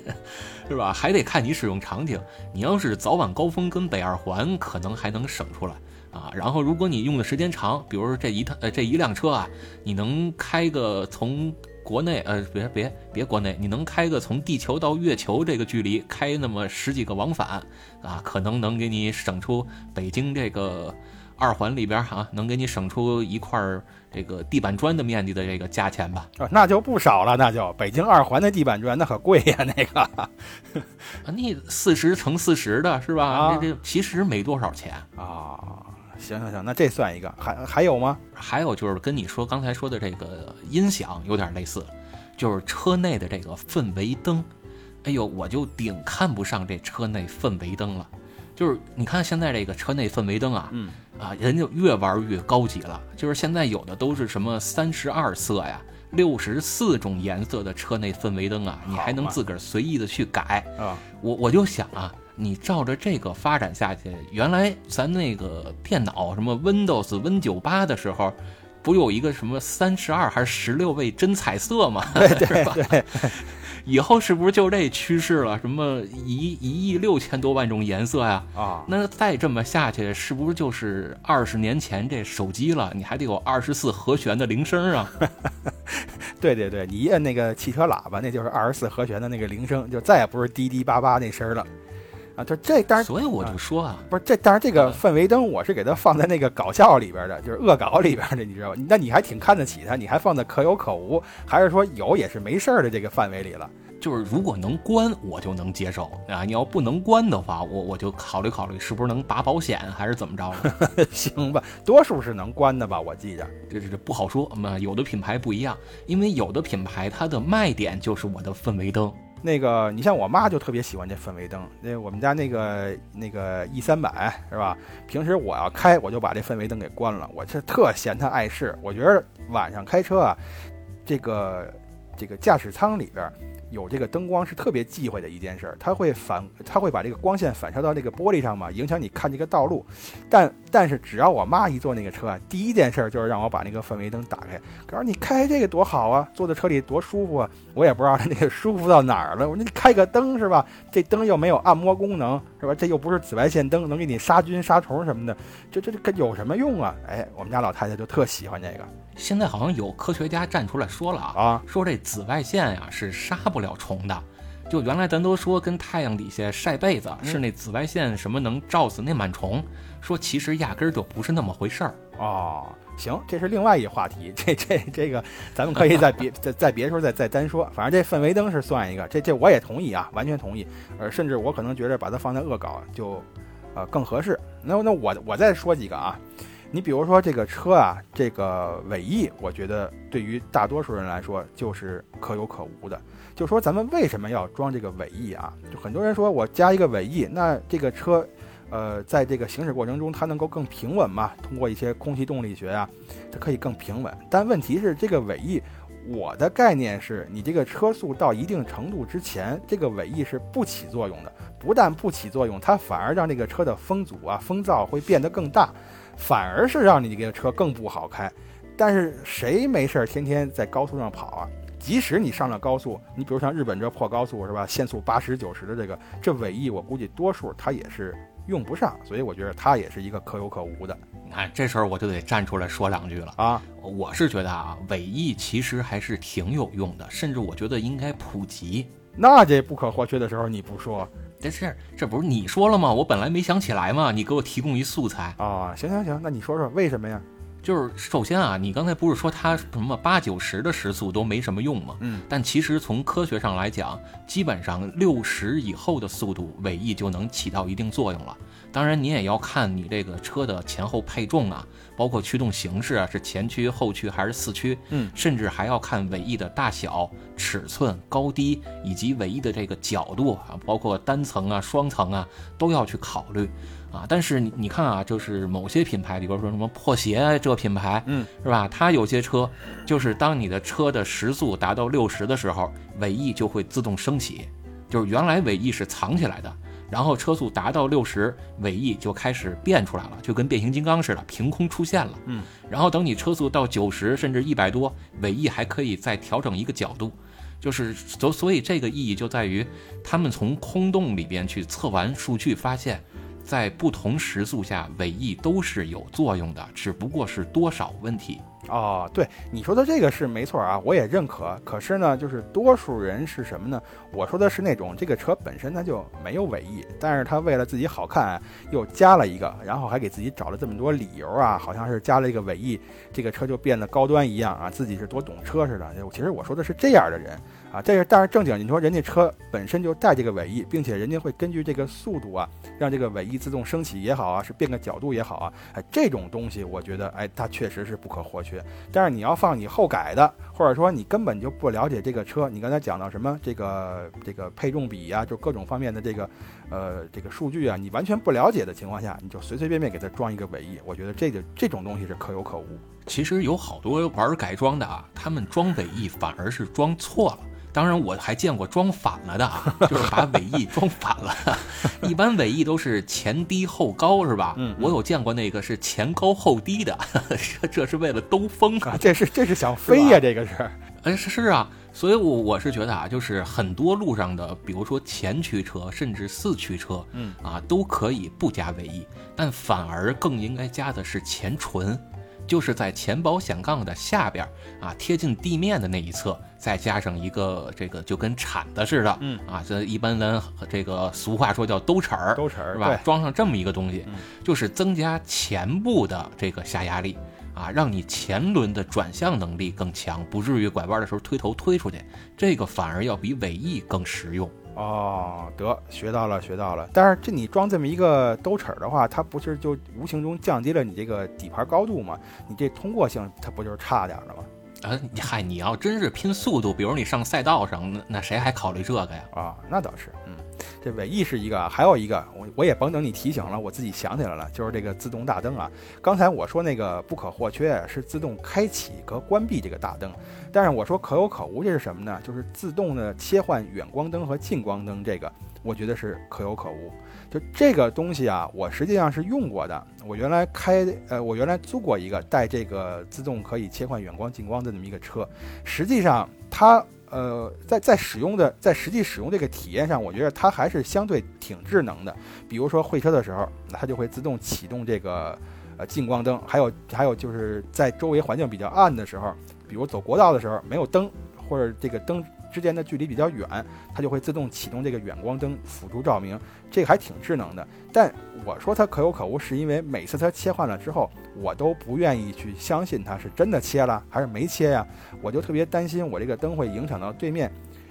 是吧？还得看你使用场景。你要是早晚高峰跟北二环，可能还能省出来啊。然后如果你用的时间长，比如说这一趟呃这一辆车啊，你能开个从。国内呃，别别别，国内你能开个从地球到月球这个距离，开那么十几个往返，啊，可能能给你省出北京这个二环里边啊，能给你省出一块这个地板砖的面积的这个价钱吧？啊，那就不少了，那就北京二环的地板砖那可贵呀，那个，啊，你四十乘四十的是吧？这这其实没多少钱啊。行行行，那这算一个，还还有吗？还有就是跟你说刚才说的这个音响有点类似，就是车内的这个氛围灯。哎呦，我就顶看不上这车内氛围灯了。就是你看现在这个车内氛围灯啊，嗯啊，人就越玩越高级了。就是现在有的都是什么三十二色呀、六十四种颜色的车内氛围灯啊，你还能自个儿随意的去改啊。我我就想啊。你照着这个发展下去，原来咱那个电脑什么 Windows Win 九八的时候，不有一个什么三十二还是十六位真彩色吗？对对对。以后是不是就这趋势了？什么一一亿六千多万种颜色呀？啊，那再这么下去，是不是就是二十年前这手机了？你还得有二十四和弦的铃声啊？对对对，你一摁那个汽车喇叭，那就是二十四和弦的那个铃声，就再也不是滴滴叭叭那声了。啊，就这，但是所以我就说啊，不是这，但是这个氛围灯我是给它放在那个搞笑里边的，就是恶搞里边的，你知道吧？那你还挺看得起它，你还放在可有可无，还是说有也是没事儿的这个范围里了？就是如果能关，我就能接受啊。你要不能关的话，我我就考虑考虑是不是能拔保险，还是怎么着？行吧，多数是能关的吧？我记着，这这这不好说嘛。有的品牌不一样，因为有的品牌它的卖点就是我的氛围灯。那个，你像我妈就特别喜欢这氛围灯。那我们家那个那个 E 三百是吧？平时我要开，我就把这氛围灯给关了。我是特嫌它碍事。我觉得晚上开车啊，这个这个驾驶舱里边。有这个灯光是特别忌讳的一件事，它会反，它会把这个光线反射到这个玻璃上嘛，影响你看这个道路。但但是只要我妈一坐那个车啊，第一件事就是让我把那个氛围灯打开。告诉你开这个多好啊，坐在车里多舒服啊！我也不知道它那个舒服到哪儿了。我说你开个灯是吧？这灯又没有按摩功能是吧？这又不是紫外线灯，能给你杀菌杀虫什么的，这这这有什么用啊？哎，我们家老太太就特喜欢这个。现在好像有科学家站出来说了啊，说这紫外线呀是杀不了虫的。就原来咱都说跟太阳底下晒被子是那紫外线什么能照死那螨虫，说其实压根儿就不是那么回事儿哦。行，这是另外一话题，这这这个咱们可以在别在在别时候再再单说。反正这氛围灯是算一个，这这我也同意啊，完全同意。呃，甚至我可能觉得把它放在恶搞就呃更合适。那那我我再说几个啊。你比如说这个车啊，这个尾翼，我觉得对于大多数人来说就是可有可无的。就说咱们为什么要装这个尾翼啊？就很多人说我加一个尾翼，那这个车，呃，在这个行驶过程中它能够更平稳嘛？通过一些空气动力学啊，它可以更平稳。但问题是这个尾翼，我的概念是你这个车速到一定程度之前，这个尾翼是不起作用的。不但不起作用，它反而让这个车的风阻啊、风噪会变得更大。反而是让你这个车更不好开，但是谁没事儿天天在高速上跑啊？即使你上了高速，你比如像日本这破高速是吧？限速八十九十的这个，这尾翼我估计多数它也是用不上，所以我觉得它也是一个可有可无的。你看这时候我就得站出来说两句了啊！我是觉得啊，尾翼其实还是挺有用的，甚至我觉得应该普及。那这不可或缺的时候你不说？这是这不是你说了吗？我本来没想起来嘛，你给我提供一素材啊！行行行，那你说说为什么呀？就是首先啊，你刚才不是说它什么八九十的时速都没什么用吗？嗯，但其实从科学上来讲，基本上六十以后的速度，尾翼就能起到一定作用了。当然，你也要看你这个车的前后配重啊，包括驱动形式啊，是前驱、后驱还是四驱？嗯，甚至还要看尾翼的大小、尺寸、高低以及尾翼的这个角度啊，包括单层啊、双层啊，都要去考虑啊。但是你你看啊，就是某些品牌，比如说什么破鞋这品牌，嗯，是吧？它有些车就是当你的车的时速达到六十的时候，尾翼就会自动升起，就是原来尾翼是藏起来的。然后车速达到六十，尾翼就开始变出来了，就跟变形金刚似的，凭空出现了。嗯，然后等你车速到九十甚至一百多，尾翼还可以再调整一个角度，就是所所以这个意义就在于，他们从空洞里边去测完数据，发现，在不同时速下尾翼都是有作用的，只不过是多少问题。哦，对你说的这个是没错啊，我也认可。可是呢，就是多数人是什么呢？我说的是那种这个车本身它就没有尾翼，但是他为了自己好看又加了一个，然后还给自己找了这么多理由啊，好像是加了一个尾翼，这个车就变得高端一样啊，自己是多懂车似的。其实我说的是这样的人啊，这是但是正经，你说人家车本身就带这个尾翼，并且人家会根据这个速度啊，让这个尾翼自动升起也好啊，是变个角度也好啊，哎，这种东西我觉得哎，它确实是不可或缺。但是你要放你后改的，或者说你根本就不了解这个车，你刚才讲到什么这个这个配重比啊，就各种方面的这个呃这个数据啊，你完全不了解的情况下，你就随随便便给它装一个尾翼，我觉得这个这种东西是可有可无。其实有好多玩改装的啊，他们装尾翼反而是装错了。当然，我还见过装反了的啊，就是把尾翼装反了。一般尾翼都是前低后高，是吧？我有见过那个是前高后低的，这这是为了兜风啊，这是这是想飞呀、这个是。哎，是是啊，所以我我是觉得啊，就是很多路上的，比如说前驱车，甚至四驱车，嗯啊，都可以不加尾翼，但反而更应该加的是前唇，就是在前保险杠的下边儿啊，贴近地面的那一侧，再加上一个这个就跟铲子似的，嗯啊，这一般人这个俗话说叫兜齿儿，兜齿儿是吧？装上这么一个东西，嗯就是增加前部的这个下压力。啊，让你前轮的转向能力更强，不至于拐弯的时候推头推出去，这个反而要比尾翼更实用。哦，得学到了，学到了。但是这你装这么一个兜齿儿的话，它不是就无形中降低了你这个底盘高度吗？你这通过性它不就是差点儿了吗？啊，你嗨，你要真是拼速度，比如你上赛道上，那那谁还考虑这个呀？啊，那倒是，嗯，这尾翼是一个，还有一个，我我也甭等你提醒了，我自己想起来了，就是这个自动大灯啊。刚才我说那个不可或缺是自动开启和关闭这个大灯，但是我说可有可无，这是什么呢？就是自动的切换远光灯和近光灯，这个我觉得是可有可无。就这个东西啊，我实际上是用过的。我原来开，呃，我原来租过一个带这个自动可以切换远光、近光的这么一个车。实际上它，呃，在在使用的，在实际使用这个体验上，我觉得它还是相对挺智能的。比如说会车的时候，它就会自动启动这个呃近光灯，还有还有就是在周围环境比较暗的时候，比如走国道的时候没有灯，或者这个灯之间的距离比较远，它就会自动启动这个远光灯辅助照明，这个还挺智能的。但我说它可有可无，是因为每次它切换了之后，我都不愿意去相信它是真的切了还是没切呀，我就特别担心我这个灯会影响到对面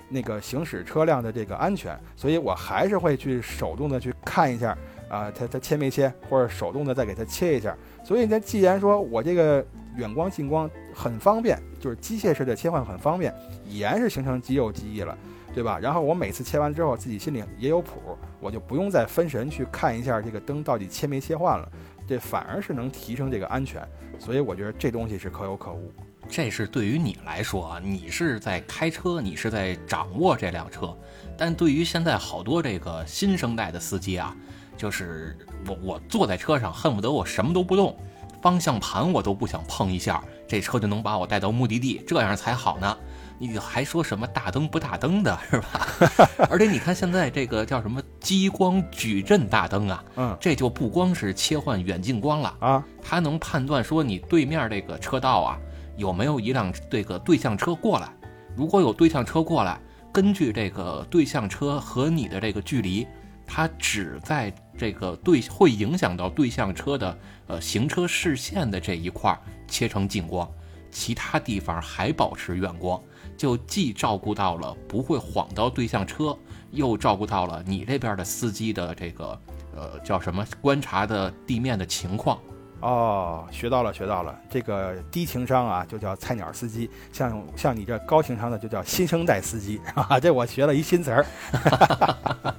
那个行驶车辆的这个安全，所以我还是会去手动的去看一下啊，它它切没切，或者手动的再给它切一下。所以呢，既然说我这个远光近光很方便，就是机械式的切换很方便，已然是形成肌肉记忆了，对吧？然后我每次切完之后，自己心里也有谱，我就不用再分神去看一下这个灯到底切没切换了，这反而是能提升这个安全。所以我觉得这东西是可有可无。这是对于你来说啊，你是在开车，你是在掌握这辆车，但对于现在好多这个新生代的司机啊，就是我我坐在车上，恨不得我什么都不动，方向盘我都不想碰一下，这车就能把我带到目的地，这样才好呢。你还说什么大灯不大灯的是吧？而且你看现在这个叫什么激光矩阵大灯啊，嗯这就不光是切换远近光了，啊，它能判断说你对面这个车道啊有没有一辆这个对向车过来。如果有对向车过来，根据这个对向车和你的这个距离，它只在这个对会影响到对向车的呃行车视线的这一块儿切成近光，其他地方还保持远光，就既照顾到了不会晃到对向车，又照顾到了你这边的司机的这个呃叫什么观察的地面的情况。哦，学到了，学到了。这个低情商啊，就叫菜鸟司机；像像你这高情商的，就叫新生代司机 啊。这我学了一新词儿。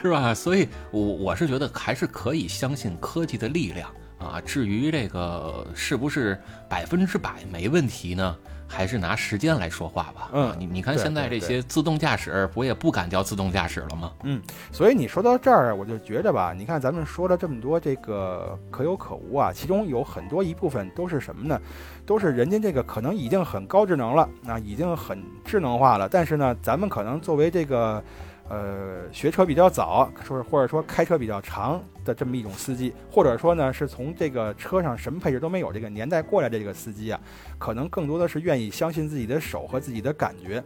是吧？所以我，我是觉得还是可以相信科技的力量啊。至于这个是不是百分之百没问题呢？还是拿时间来说话吧。嗯啊你你看现在这些自动驾驶，不也不敢叫自动驾驶了吗？嗯所以你说到这儿，我就觉着吧，你看咱们说了这么多这个可有可无啊，其中有很多一部分都是什么呢？都是人家这个可能已经很高智能了，啊，已经很智能化了，但是呢，咱们可能作为这个。呃，学车比较早，说或者说开车比较长的这么一种司机，或者说呢是从这个车上什么配置都没有这个年代过来的这个司机啊，可能更多的是愿意相信自己的手和自己的感觉，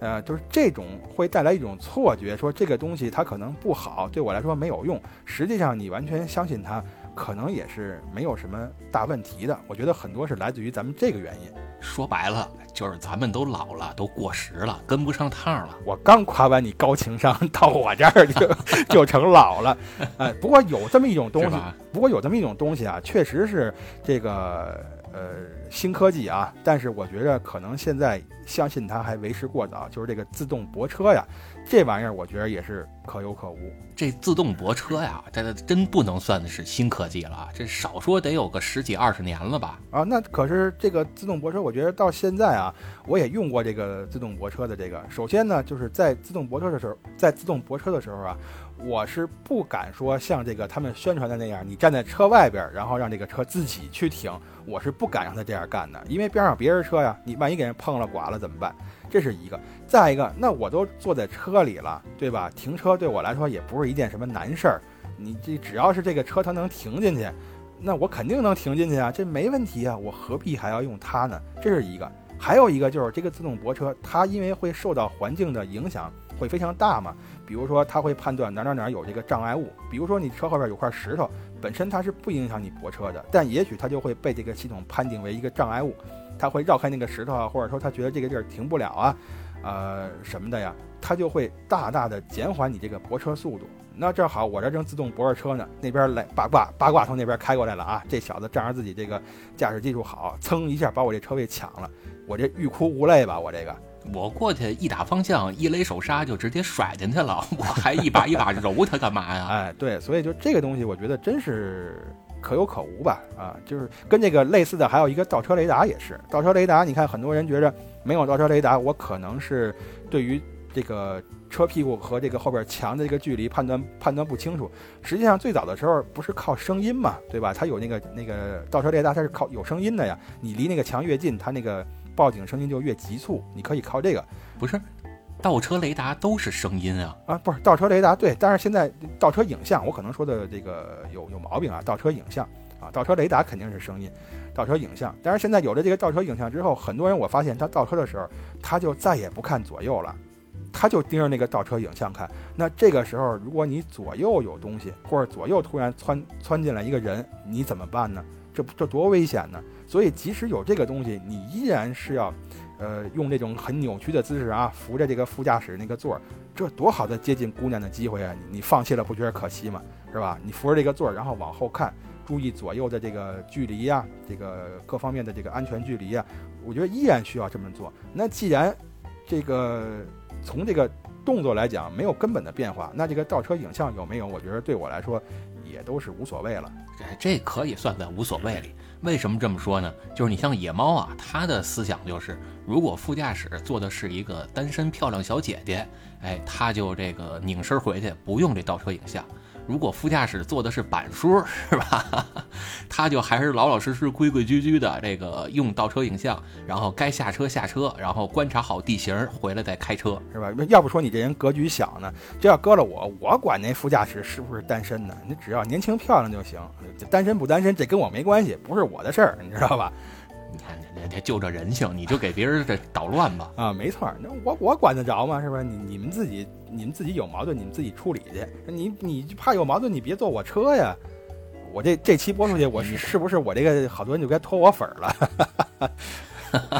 呃，就是这种会带来一种错觉，说这个东西它可能不好，对我来说没有用。实际上你完全相信它，可能也是没有什么大问题的。我觉得很多是来自于咱们这个原因。说白了，就是咱们都老了，都过时了，跟不上趟了。我刚夸完你高情商，到我这儿就 就成老了。哎，不过有这么一种东西，不过有这么一种东西啊，确实是这个呃新科技啊，但是我觉着可能现在相信它还为时过早。就是这个自动泊车呀，这玩意儿我觉得也是可有可无。这自动泊车呀，这真不能算的是新科技了，这少说得有个十几二十年了吧？啊，那可是这个自动泊车，我觉得到现在啊，我也用过这个自动泊车的这个。首先呢，就是在自动泊车的时候，在自动泊车的时候啊。我是不敢说像这个他们宣传的那样，你站在车外边，然后让这个车自己去停。我是不敢让他这样干的，因为边上别人车呀，你万一给人碰了剐了怎么办？这是一个。再一个，那我都坐在车里了，对吧？停车对我来说也不是一件什么难事儿。你这只要是这个车它能停进去，那我肯定能停进去啊，这没问题啊，我何必还要用它呢？这是一个。还有一个就是这个自动泊车，它因为会受到环境的影响。会非常大嘛？比如说，它会判断哪哪哪有这个障碍物。比如说，你车后边有块石头，本身它是不影响你泊车的，但也许它就会被这个系统判定为一个障碍物，它会绕开那个石头啊，或者说他觉得这个地儿停不了啊，呃什么的呀，他就会大大的减缓你这个泊车速度。那正好我这正自动泊着车呢，那边来八卦八卦从那边开过来了啊，这小子仗着自己这个驾驶技术好，噌一下把我这车位抢了，我这欲哭无泪吧，我这个。我过去一打方向，一勒手刹就直接甩进去了，我还一把一把揉它干嘛呀？哎，对，所以就这个东西，我觉得真是可有可无吧。啊，就是跟这个类似的，还有一个倒车雷达也是。倒车雷达，你看很多人觉着没有倒车雷达，我可能是对于这个车屁股和这个后边墙的这个距离判断判断不清楚。实际上最早的时候不是靠声音嘛，对吧？它有那个那个倒车雷达，它是靠有声音的呀。你离那个墙越近，它那个。报警声音就越急促，你可以靠这个，不是，倒车雷达都是声音啊啊，不是倒车雷达对，但是现在倒车影像，我可能说的这个有有毛病啊，倒车影像啊，倒车雷达肯定是声音，倒车影像，但是现在有了这个倒车影像之后，很多人我发现他倒车的时候，他就再也不看左右了，他就盯着那个倒车影像看，那这个时候如果你左右有东西，或者左右突然窜窜进来一个人，你怎么办呢？这这多危险呢！所以，即使有这个东西，你依然是要，呃，用这种很扭曲的姿势啊，扶着这个副驾驶那个座儿，这多好的接近姑娘的机会啊！你放弃了，不觉得可惜吗？是吧？你扶着这个座儿，然后往后看，注意左右的这个距离呀，这个各方面的这个安全距离啊，我觉得依然需要这么做。那既然这个从这个动作来讲没有根本的变化，那这个倒车影像有没有？我觉得对我来说也都是无所谓了。这可以算在无所谓里。为什么这么说呢？就是你像野猫啊，它的思想就是，如果副驾驶坐的是一个单身漂亮小姐姐，哎，它就这个拧身回去，不用这倒车影像。如果副驾驶坐的是板书，是吧？他就还是老老实实、规规矩矩的，这个用倒车影像，然后该下车下车，然后观察好地形，回来再开车，是吧？要不说你这人格局小呢？这要搁了我，我管那副驾驶是不是单身呢？你只要年轻漂亮就行，单身不单身这跟我没关系，不是我的事儿，你知道吧？你看，这这就这人性，你就给别人这捣乱吧。啊，没错，那我我管得着吗？是不是？你你们自己你们自己有矛盾，你们自己处理去。你你怕有矛盾，你别坐我车呀。我这这期播出去，我 是不是我这个好多人就该脱我粉了？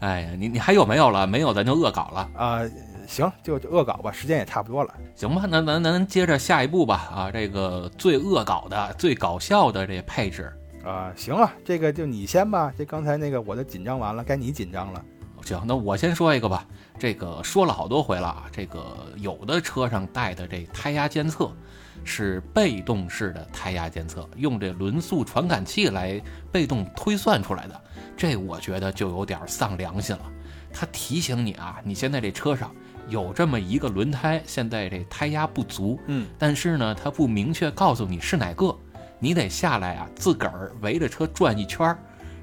哎呀，你你还有没有了？没有，咱就恶搞了啊。行，就恶搞吧，时间也差不多了。行吧，那咱咱接着下一步吧。啊，这个最恶搞的、最搞笑的这配置。啊，行了，这个就你先吧。这刚才那个我都紧张完了，该你紧张了。行，那我先说一个吧。这个说了好多回了啊。这个有的车上带的这胎压监测是被动式的胎压监测，用这轮速传感器来被动推算出来的。这我觉得就有点丧良心了。它提醒你啊，你现在这车上有这么一个轮胎，现在这胎压不足。嗯，但是呢，它不明确告诉你是哪个。你得下来啊，自个儿围着车转一圈儿，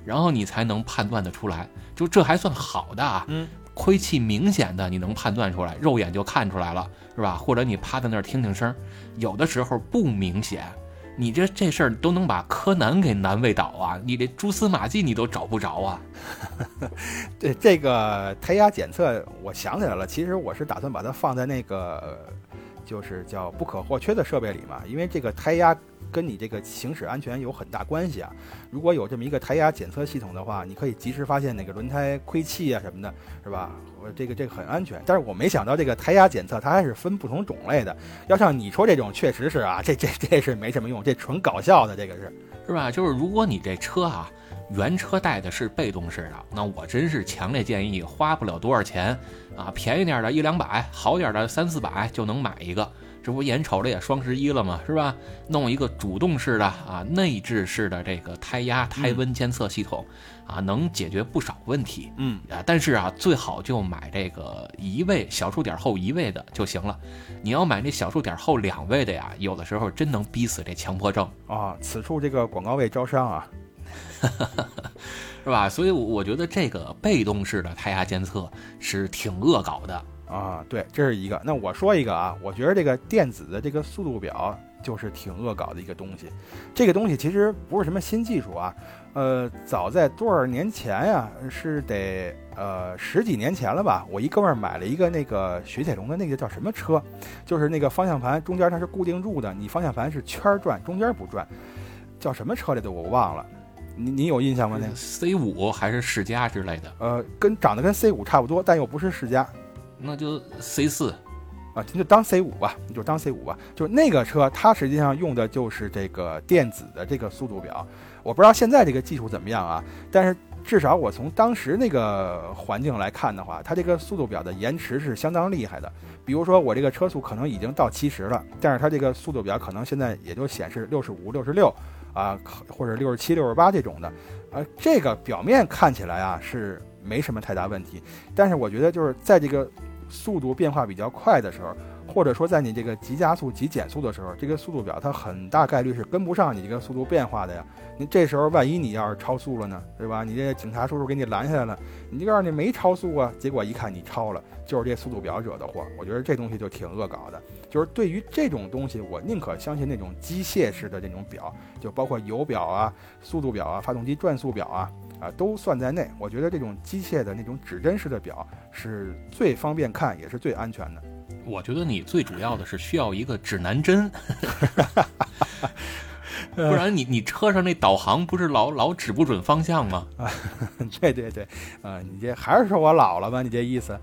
然后你才能判断得出来。就这还算好的啊，嗯，亏气明显的你能判断出来，肉眼就看出来了，是吧？或者你趴在那儿听听声，有的时候不明显，你这这事儿都能把柯南给难为倒啊！你这蛛丝马迹你都找不着啊！对这个胎压检测，我想起来了，其实我是打算把它放在那个，就是叫不可或缺的设备里嘛，因为这个胎压。跟你这个行驶安全有很大关系啊！如果有这么一个胎压检测系统的话，你可以及时发现哪个轮胎亏气啊什么的，是吧？我这个这个很安全。但是我没想到这个胎压检测它还是分不同种类的。要像你说这种，确实是啊，这这这是没什么用，这纯搞笑的，这个是是吧？就是如果你这车啊原车带的是被动式的，那我真是强烈建议，花不了多少钱啊，便宜点的一两百，好点的三四百就能买一个。这不眼瞅着也双十一了嘛？是吧？弄一个主动式的啊，内置式的这个胎压、胎温监测系统，啊，能解决不少问题。嗯啊，但是啊，最好就买这个一位小数点后一位的就行了。你要买那小数点后两位的呀，有的时候真能逼死这强迫症啊。此处这个广告位招商啊，是吧？所以我觉得这个被动式的胎压监测是挺恶搞的。啊，对，这是一个。那我说一个啊，我觉得这个电子的这个速度表就是挺恶搞的一个东西。这个东西其实不是什么新技术啊，呃，早在多少年前呀，是得呃十几年前了吧。我一哥们儿买了一个那个雪铁龙的那个叫什么车，就是那个方向盘中间它是固定住的，你方向盘是圈转，中间不转，叫什么车来的？我忘了。你你有印象吗？那个 C 五还是世嘉之类的？呃，跟长得跟 C 五差不多，但又不是世嘉。那就 C 四，啊，你就当 C 五吧，你就当 C 五吧。就是那个车，它实际上用的就是这个电子的这个速度表。我不知道现在这个技术怎么样啊，但是至少我从当时那个环境来看的话，它这个速度表的延迟是相当厉害的。比如说我这个车速可能已经到七十了，但是它这个速度表可能现在也就显示六十五、六十六啊，或者六十七、六十八这种的。呃，这个表面看起来啊是没什么太大问题，但是我觉得就是在这个。速度变化比较快的时候，或者说在你这个急加速、急减速的时候，这个速度表它很大概率是跟不上你这个速度变化的呀。你这时候万一你要是超速了呢，对吧？你这警察叔叔给你拦下来了，你就告诉你没超速啊，结果一看你超了，就是这速度表惹的祸。我觉得这东西就挺恶搞的。就是对于这种东西，我宁可相信那种机械式的这种表，就包括油表啊、速度表啊、发动机转速表啊。啊，都算在内。我觉得这种机械的那种指针式的表是最方便看，也是最安全的。我觉得你最主要的是需要一个指南针，不然你你车上那导航不是老老指不准方向吗？啊，对对对，啊，你这还是说我老了吧？你这意思？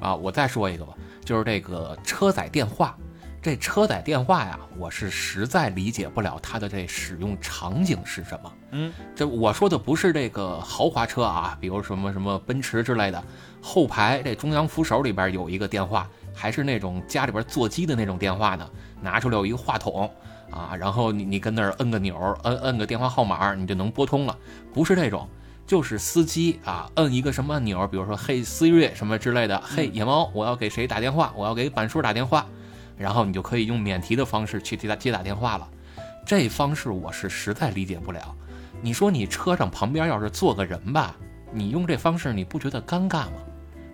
啊，我再说一个吧，就是这个车载电话。这车载电话呀，我是实在理解不了它的这使用场景是什么。嗯，这我说的不是这个豪华车啊，比如什么什么奔驰之类的，后排这中央扶手里边有一个电话，还是那种家里边座机的那种电话呢，拿出来有一个话筒啊，然后你你跟那儿摁个钮，摁摁个电话号码，你就能拨通了。不是这种，就是司机啊，摁一个什么按钮，比如说嘿 Siri 什么之类的，嘿野猫，我要给谁打电话？我要给板叔打电话。然后你就可以用免提的方式去接打接打电话了，这方式我是实在理解不了。你说你车上旁边要是坐个人吧，你用这方式你不觉得尴尬吗？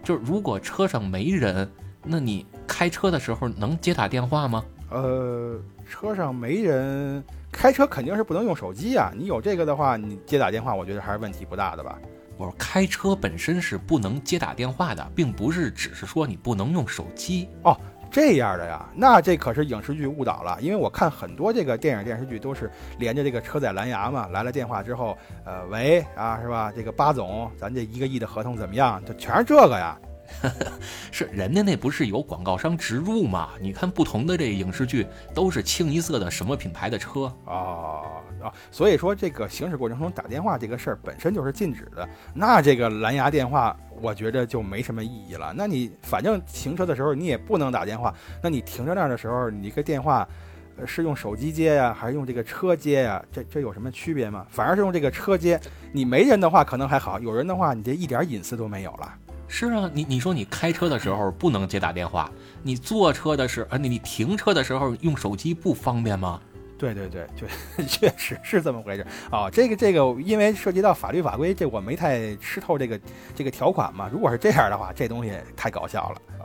就是如果车上没人，那你开车的时候能接打电话吗？呃，车上没人，开车肯定是不能用手机啊。你有这个的话，你接打电话，我觉得还是问题不大的吧。我说开车本身是不能接打电话的，并不是只是说你不能用手机哦。这样的呀，那这可是影视剧误导了。因为我看很多这个电影电视剧都是连着这个车载蓝牙嘛，来了电话之后，呃，喂啊，是吧？这个巴总，咱这一个亿的合同怎么样？就全是这个呀。是人家那不是有广告商植入吗？你看不同的这影视剧都是清一色的什么品牌的车啊啊！所以说这个行驶过程中打电话这个事儿本身就是禁止的。那这个蓝牙电话，我觉得就没什么意义了。那你反正停车的时候你也不能打电话，那你停在那儿的时候，你个电话是用手机接呀，还是用这个车接呀？这这有什么区别吗？反而是用这个车接。你没人的话可能还好，有人的话你这一点隐私都没有了。是啊，你你说你开车的时候不能接打电话，你坐车的时候，你你停车的时候用手机不方便吗？对对对，确 确实是这么回事啊。这个这个，因为涉及到法律法规，这我没太吃透这个这个条款嘛。如果是这样的话，这东西太搞笑了啊！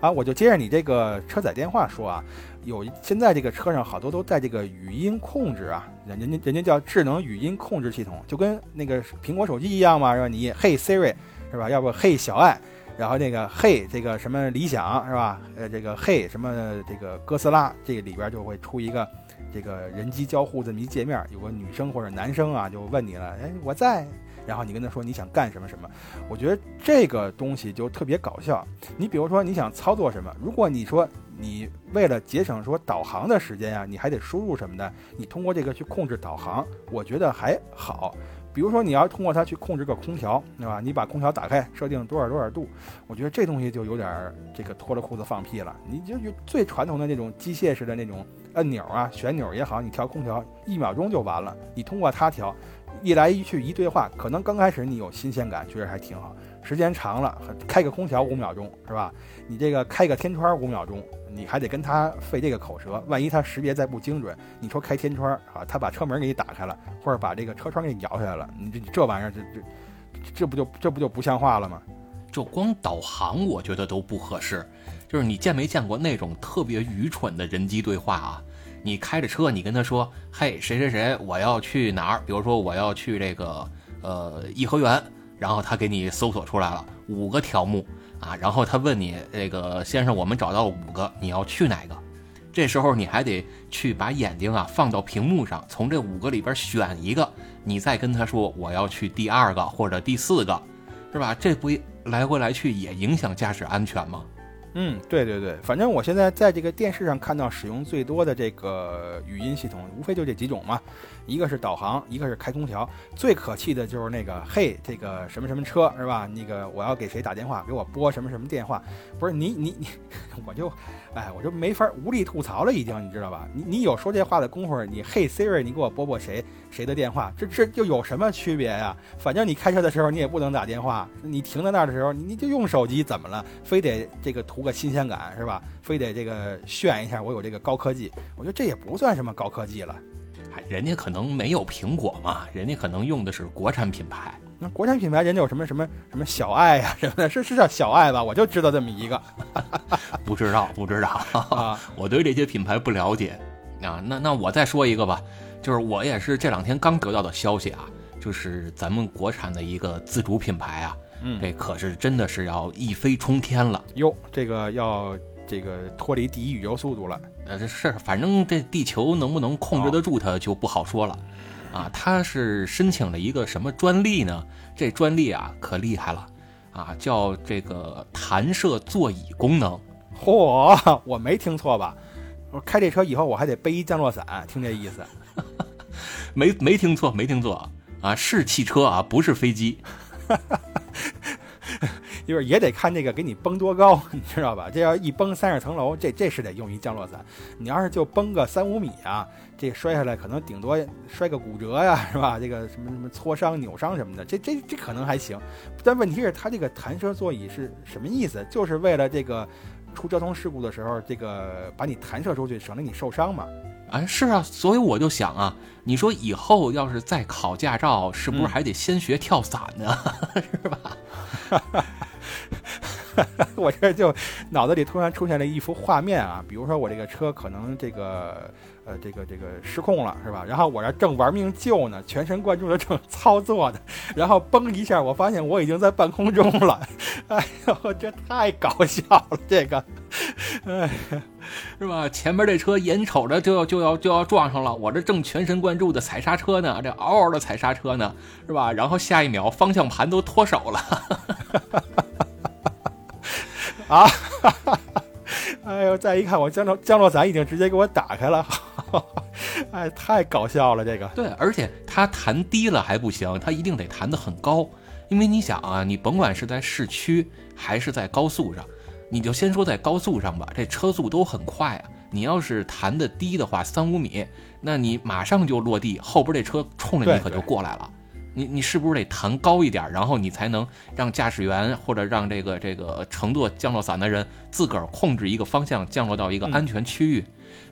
啊，我就接着你这个车载电话说啊，有现在这个车上好多都带这个语音控制啊，人家人家叫智能语音控制系统，就跟那个苹果手机一样嘛，是吧？你嘿 Siri。是吧？要不嘿小爱，然后那个嘿这个什么理想是吧？呃，这个嘿什么这个哥斯拉，这个里边就会出一个这个人机交互这么一界面，有个女生或者男生啊就问你了，哎我在，然后你跟他说你想干什么什么，我觉得这个东西就特别搞笑。你比如说你想操作什么，如果你说你为了节省说导航的时间呀，你还得输入什么的，你通过这个去控制导航，我觉得还好。比如说你要通过它去控制个空调，对吧？你把空调打开，设定多少多少度，我觉得这东西就有点儿这个脱了裤子放屁了。你就就最传统的那种机械式的那种按钮啊、旋钮也好，你调空调一秒钟就完了。你通过它调，一来一去一对话，可能刚开始你有新鲜感，觉得还挺好。时间长了，开个空调五秒钟是吧？你这个开个天窗五秒钟，你还得跟他费这个口舌。万一他识别再不精准，你说开天窗啊，他把车门给你打开了，或者把这个车窗给你摇下来了，你这这玩意儿这这这不就这不就不像话了吗？就光导航，我觉得都不合适。就是你见没见过那种特别愚蠢的人机对话啊？你开着车，你跟他说：“嘿，谁谁谁，我要去哪儿？比如说我要去这个呃颐和园。”然后他给你搜索出来了五个条目啊，然后他问你这个先生，我们找到了五个，你要去哪个？这时候你还得去把眼睛啊放到屏幕上，从这五个里边选一个，你再跟他说我要去第二个或者第四个，是吧？这不来回来去也影响驾驶安全吗？嗯，对对对，反正我现在在这个电视上看到使用最多的这个语音系统，无非就这几种嘛。一个是导航，一个是开空调，最可气的就是那个，嘿，这个什么什么车是吧？那个我要给谁打电话，给我拨什么什么电话？不是你你你，我就，哎，我就没法无力吐槽了，已经，你知道吧？你你有说这话的功夫，你嘿 Siri，你给我拨拨谁谁的电话？这这就有什么区别呀？反正你开车的时候你也不能打电话，你停在那儿的时候你你就用手机，怎么了？非得这个图个新鲜感是吧？非得这个炫一下我有这个高科技？我觉得这也不算什么高科技了。人家可能没有苹果嘛，人家可能用的是国产品牌。那国产品牌人家有什么什么什么小爱呀什么的，是是叫小爱吧？我就知道这么一个，不知道不知道啊，我对这些品牌不了解啊。那那我再说一个吧，就是我也是这两天刚得到的消息啊，就是咱们国产的一个自主品牌啊，嗯，这可是真的是要一飞冲天了哟，这个要。这个脱离第一宇宙速度了，呃，这是反正这地球能不能控制得住它就不好说了，啊，他是申请了一个什么专利呢？这专利啊可厉害了，啊，叫这个弹射座椅功能。嚯，我没听错吧？我开这车以后我还得背一降落伞，听这意思？没没听错，没听错啊，是汽车啊，不是飞机。就是也得看这个给你崩多高，你知道吧？这要一崩三十层楼，这这是得用一降落伞。你要是就崩个三五米啊，这摔下来可能顶多摔个骨折呀，是吧？这个什么什么挫伤、扭伤什么的，这这这可能还行。但问题是它这个弹射座椅是什么意思？就是为了这个出交通事故的时候，这个把你弹射出去，省得你受伤嘛。哎，是啊，所以我就想啊，你说以后要是再考驾照，是不是还得先学跳伞呢？是吧？我这就脑子里突然出现了一幅画面啊，比如说我这个车可能这个呃这个这个失控了是吧？然后我这正玩命救呢，全神贯注的正 操作呢，然后嘣一下，我发现我已经在半空中了，哎呦，这太搞笑了，这个，哎，是吧？前面这车眼瞅着就要就要就要撞上了，我这正全神贯注的踩刹车呢，这嗷嗷的踩刹车呢，是吧？然后下一秒方向盘都脱手了。啊，哎呦！再一看，我降落降落伞已经直接给我打开了，哎，太搞笑了这个。对，而且它弹低了还不行，它一定得弹得很高，因为你想啊，你甭管是在市区还是在高速上，你就先说在高速上吧，这车速都很快啊。你要是弹得低的话，三五米，那你马上就落地，后边这车冲着你可就过来了。你你是不是得弹高一点，然后你才能让驾驶员或者让这个这个乘坐降落伞的人自个儿控制一个方向降落到一个安全区域？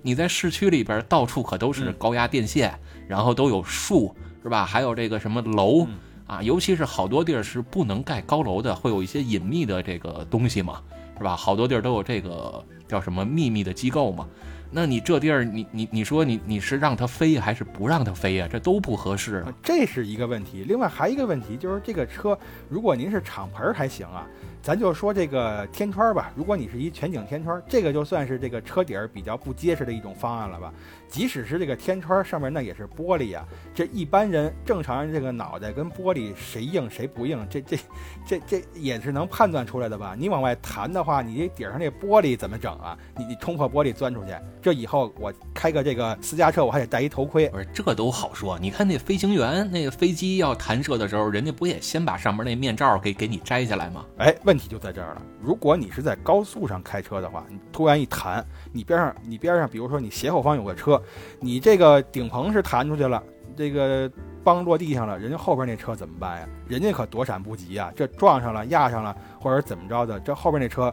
你在市区里边到处可都是高压电线，然后都有树，是吧？还有这个什么楼啊，尤其是好多地儿是不能盖高楼的，会有一些隐秘的这个东西嘛，是吧？好多地儿都有这个叫什么秘密的机构嘛。那你这地儿，你你你说你你是让它飞还是不让它飞呀？这都不合适啊，这是一个问题。另外还一个问题就是这个车，如果您是敞篷还行啊，咱就说这个天窗吧，如果你是一全景天窗，这个就算是这个车底儿比较不结实的一种方案了吧。即使是这个天窗上面那也是玻璃呀，这一般人正常人这个脑袋跟玻璃谁硬谁不硬，这这这这也是能判断出来的吧？你往外弹的话，你这顶上那玻璃怎么整啊？你你冲破玻璃钻出去，这以后我开个这个私家车，我还得戴一头盔。不是这都好说，你看那飞行员那个飞机要弹射的时候，人家不也先把上面那面罩给给你摘下来吗？哎，问题就在这儿了。如果你是在高速上开车的话，你突然一弹，你边上你边上，比如说你斜后方有个车。你这个顶棚是弹出去了，这个帮落地上了，人家后边那车怎么办呀？人家可躲闪不及啊！这撞上了、压上了，或者怎么着的，这后边那车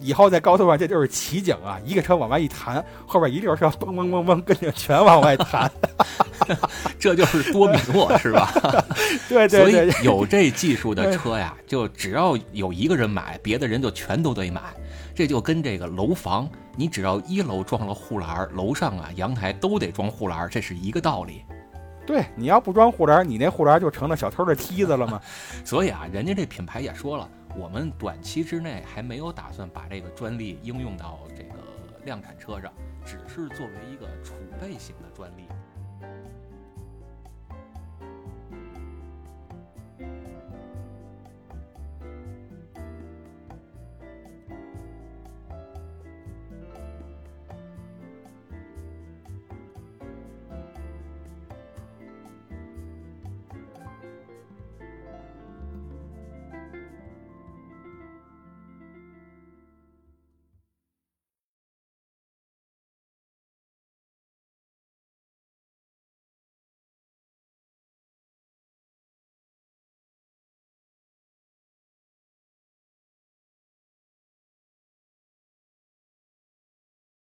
以后在高速上这就是奇景啊！一个车往外一弹，后边一溜车嘣嘣嘣嘣跟着全往外弹，这就是多米诺是吧？对对对，所以 有这技术的车呀，就只要有一个人买，别的人就全都得买。这就跟这个楼房，你只要一楼装了护栏，楼上啊阳台都得装护栏，这是一个道理。对，你要不装护栏，你那护栏就成了小偷的梯子了吗？所以啊，人家这品牌也说了，我们短期之内还没有打算把这个专利应用到这个量产车上，只是作为一个储备型的专利。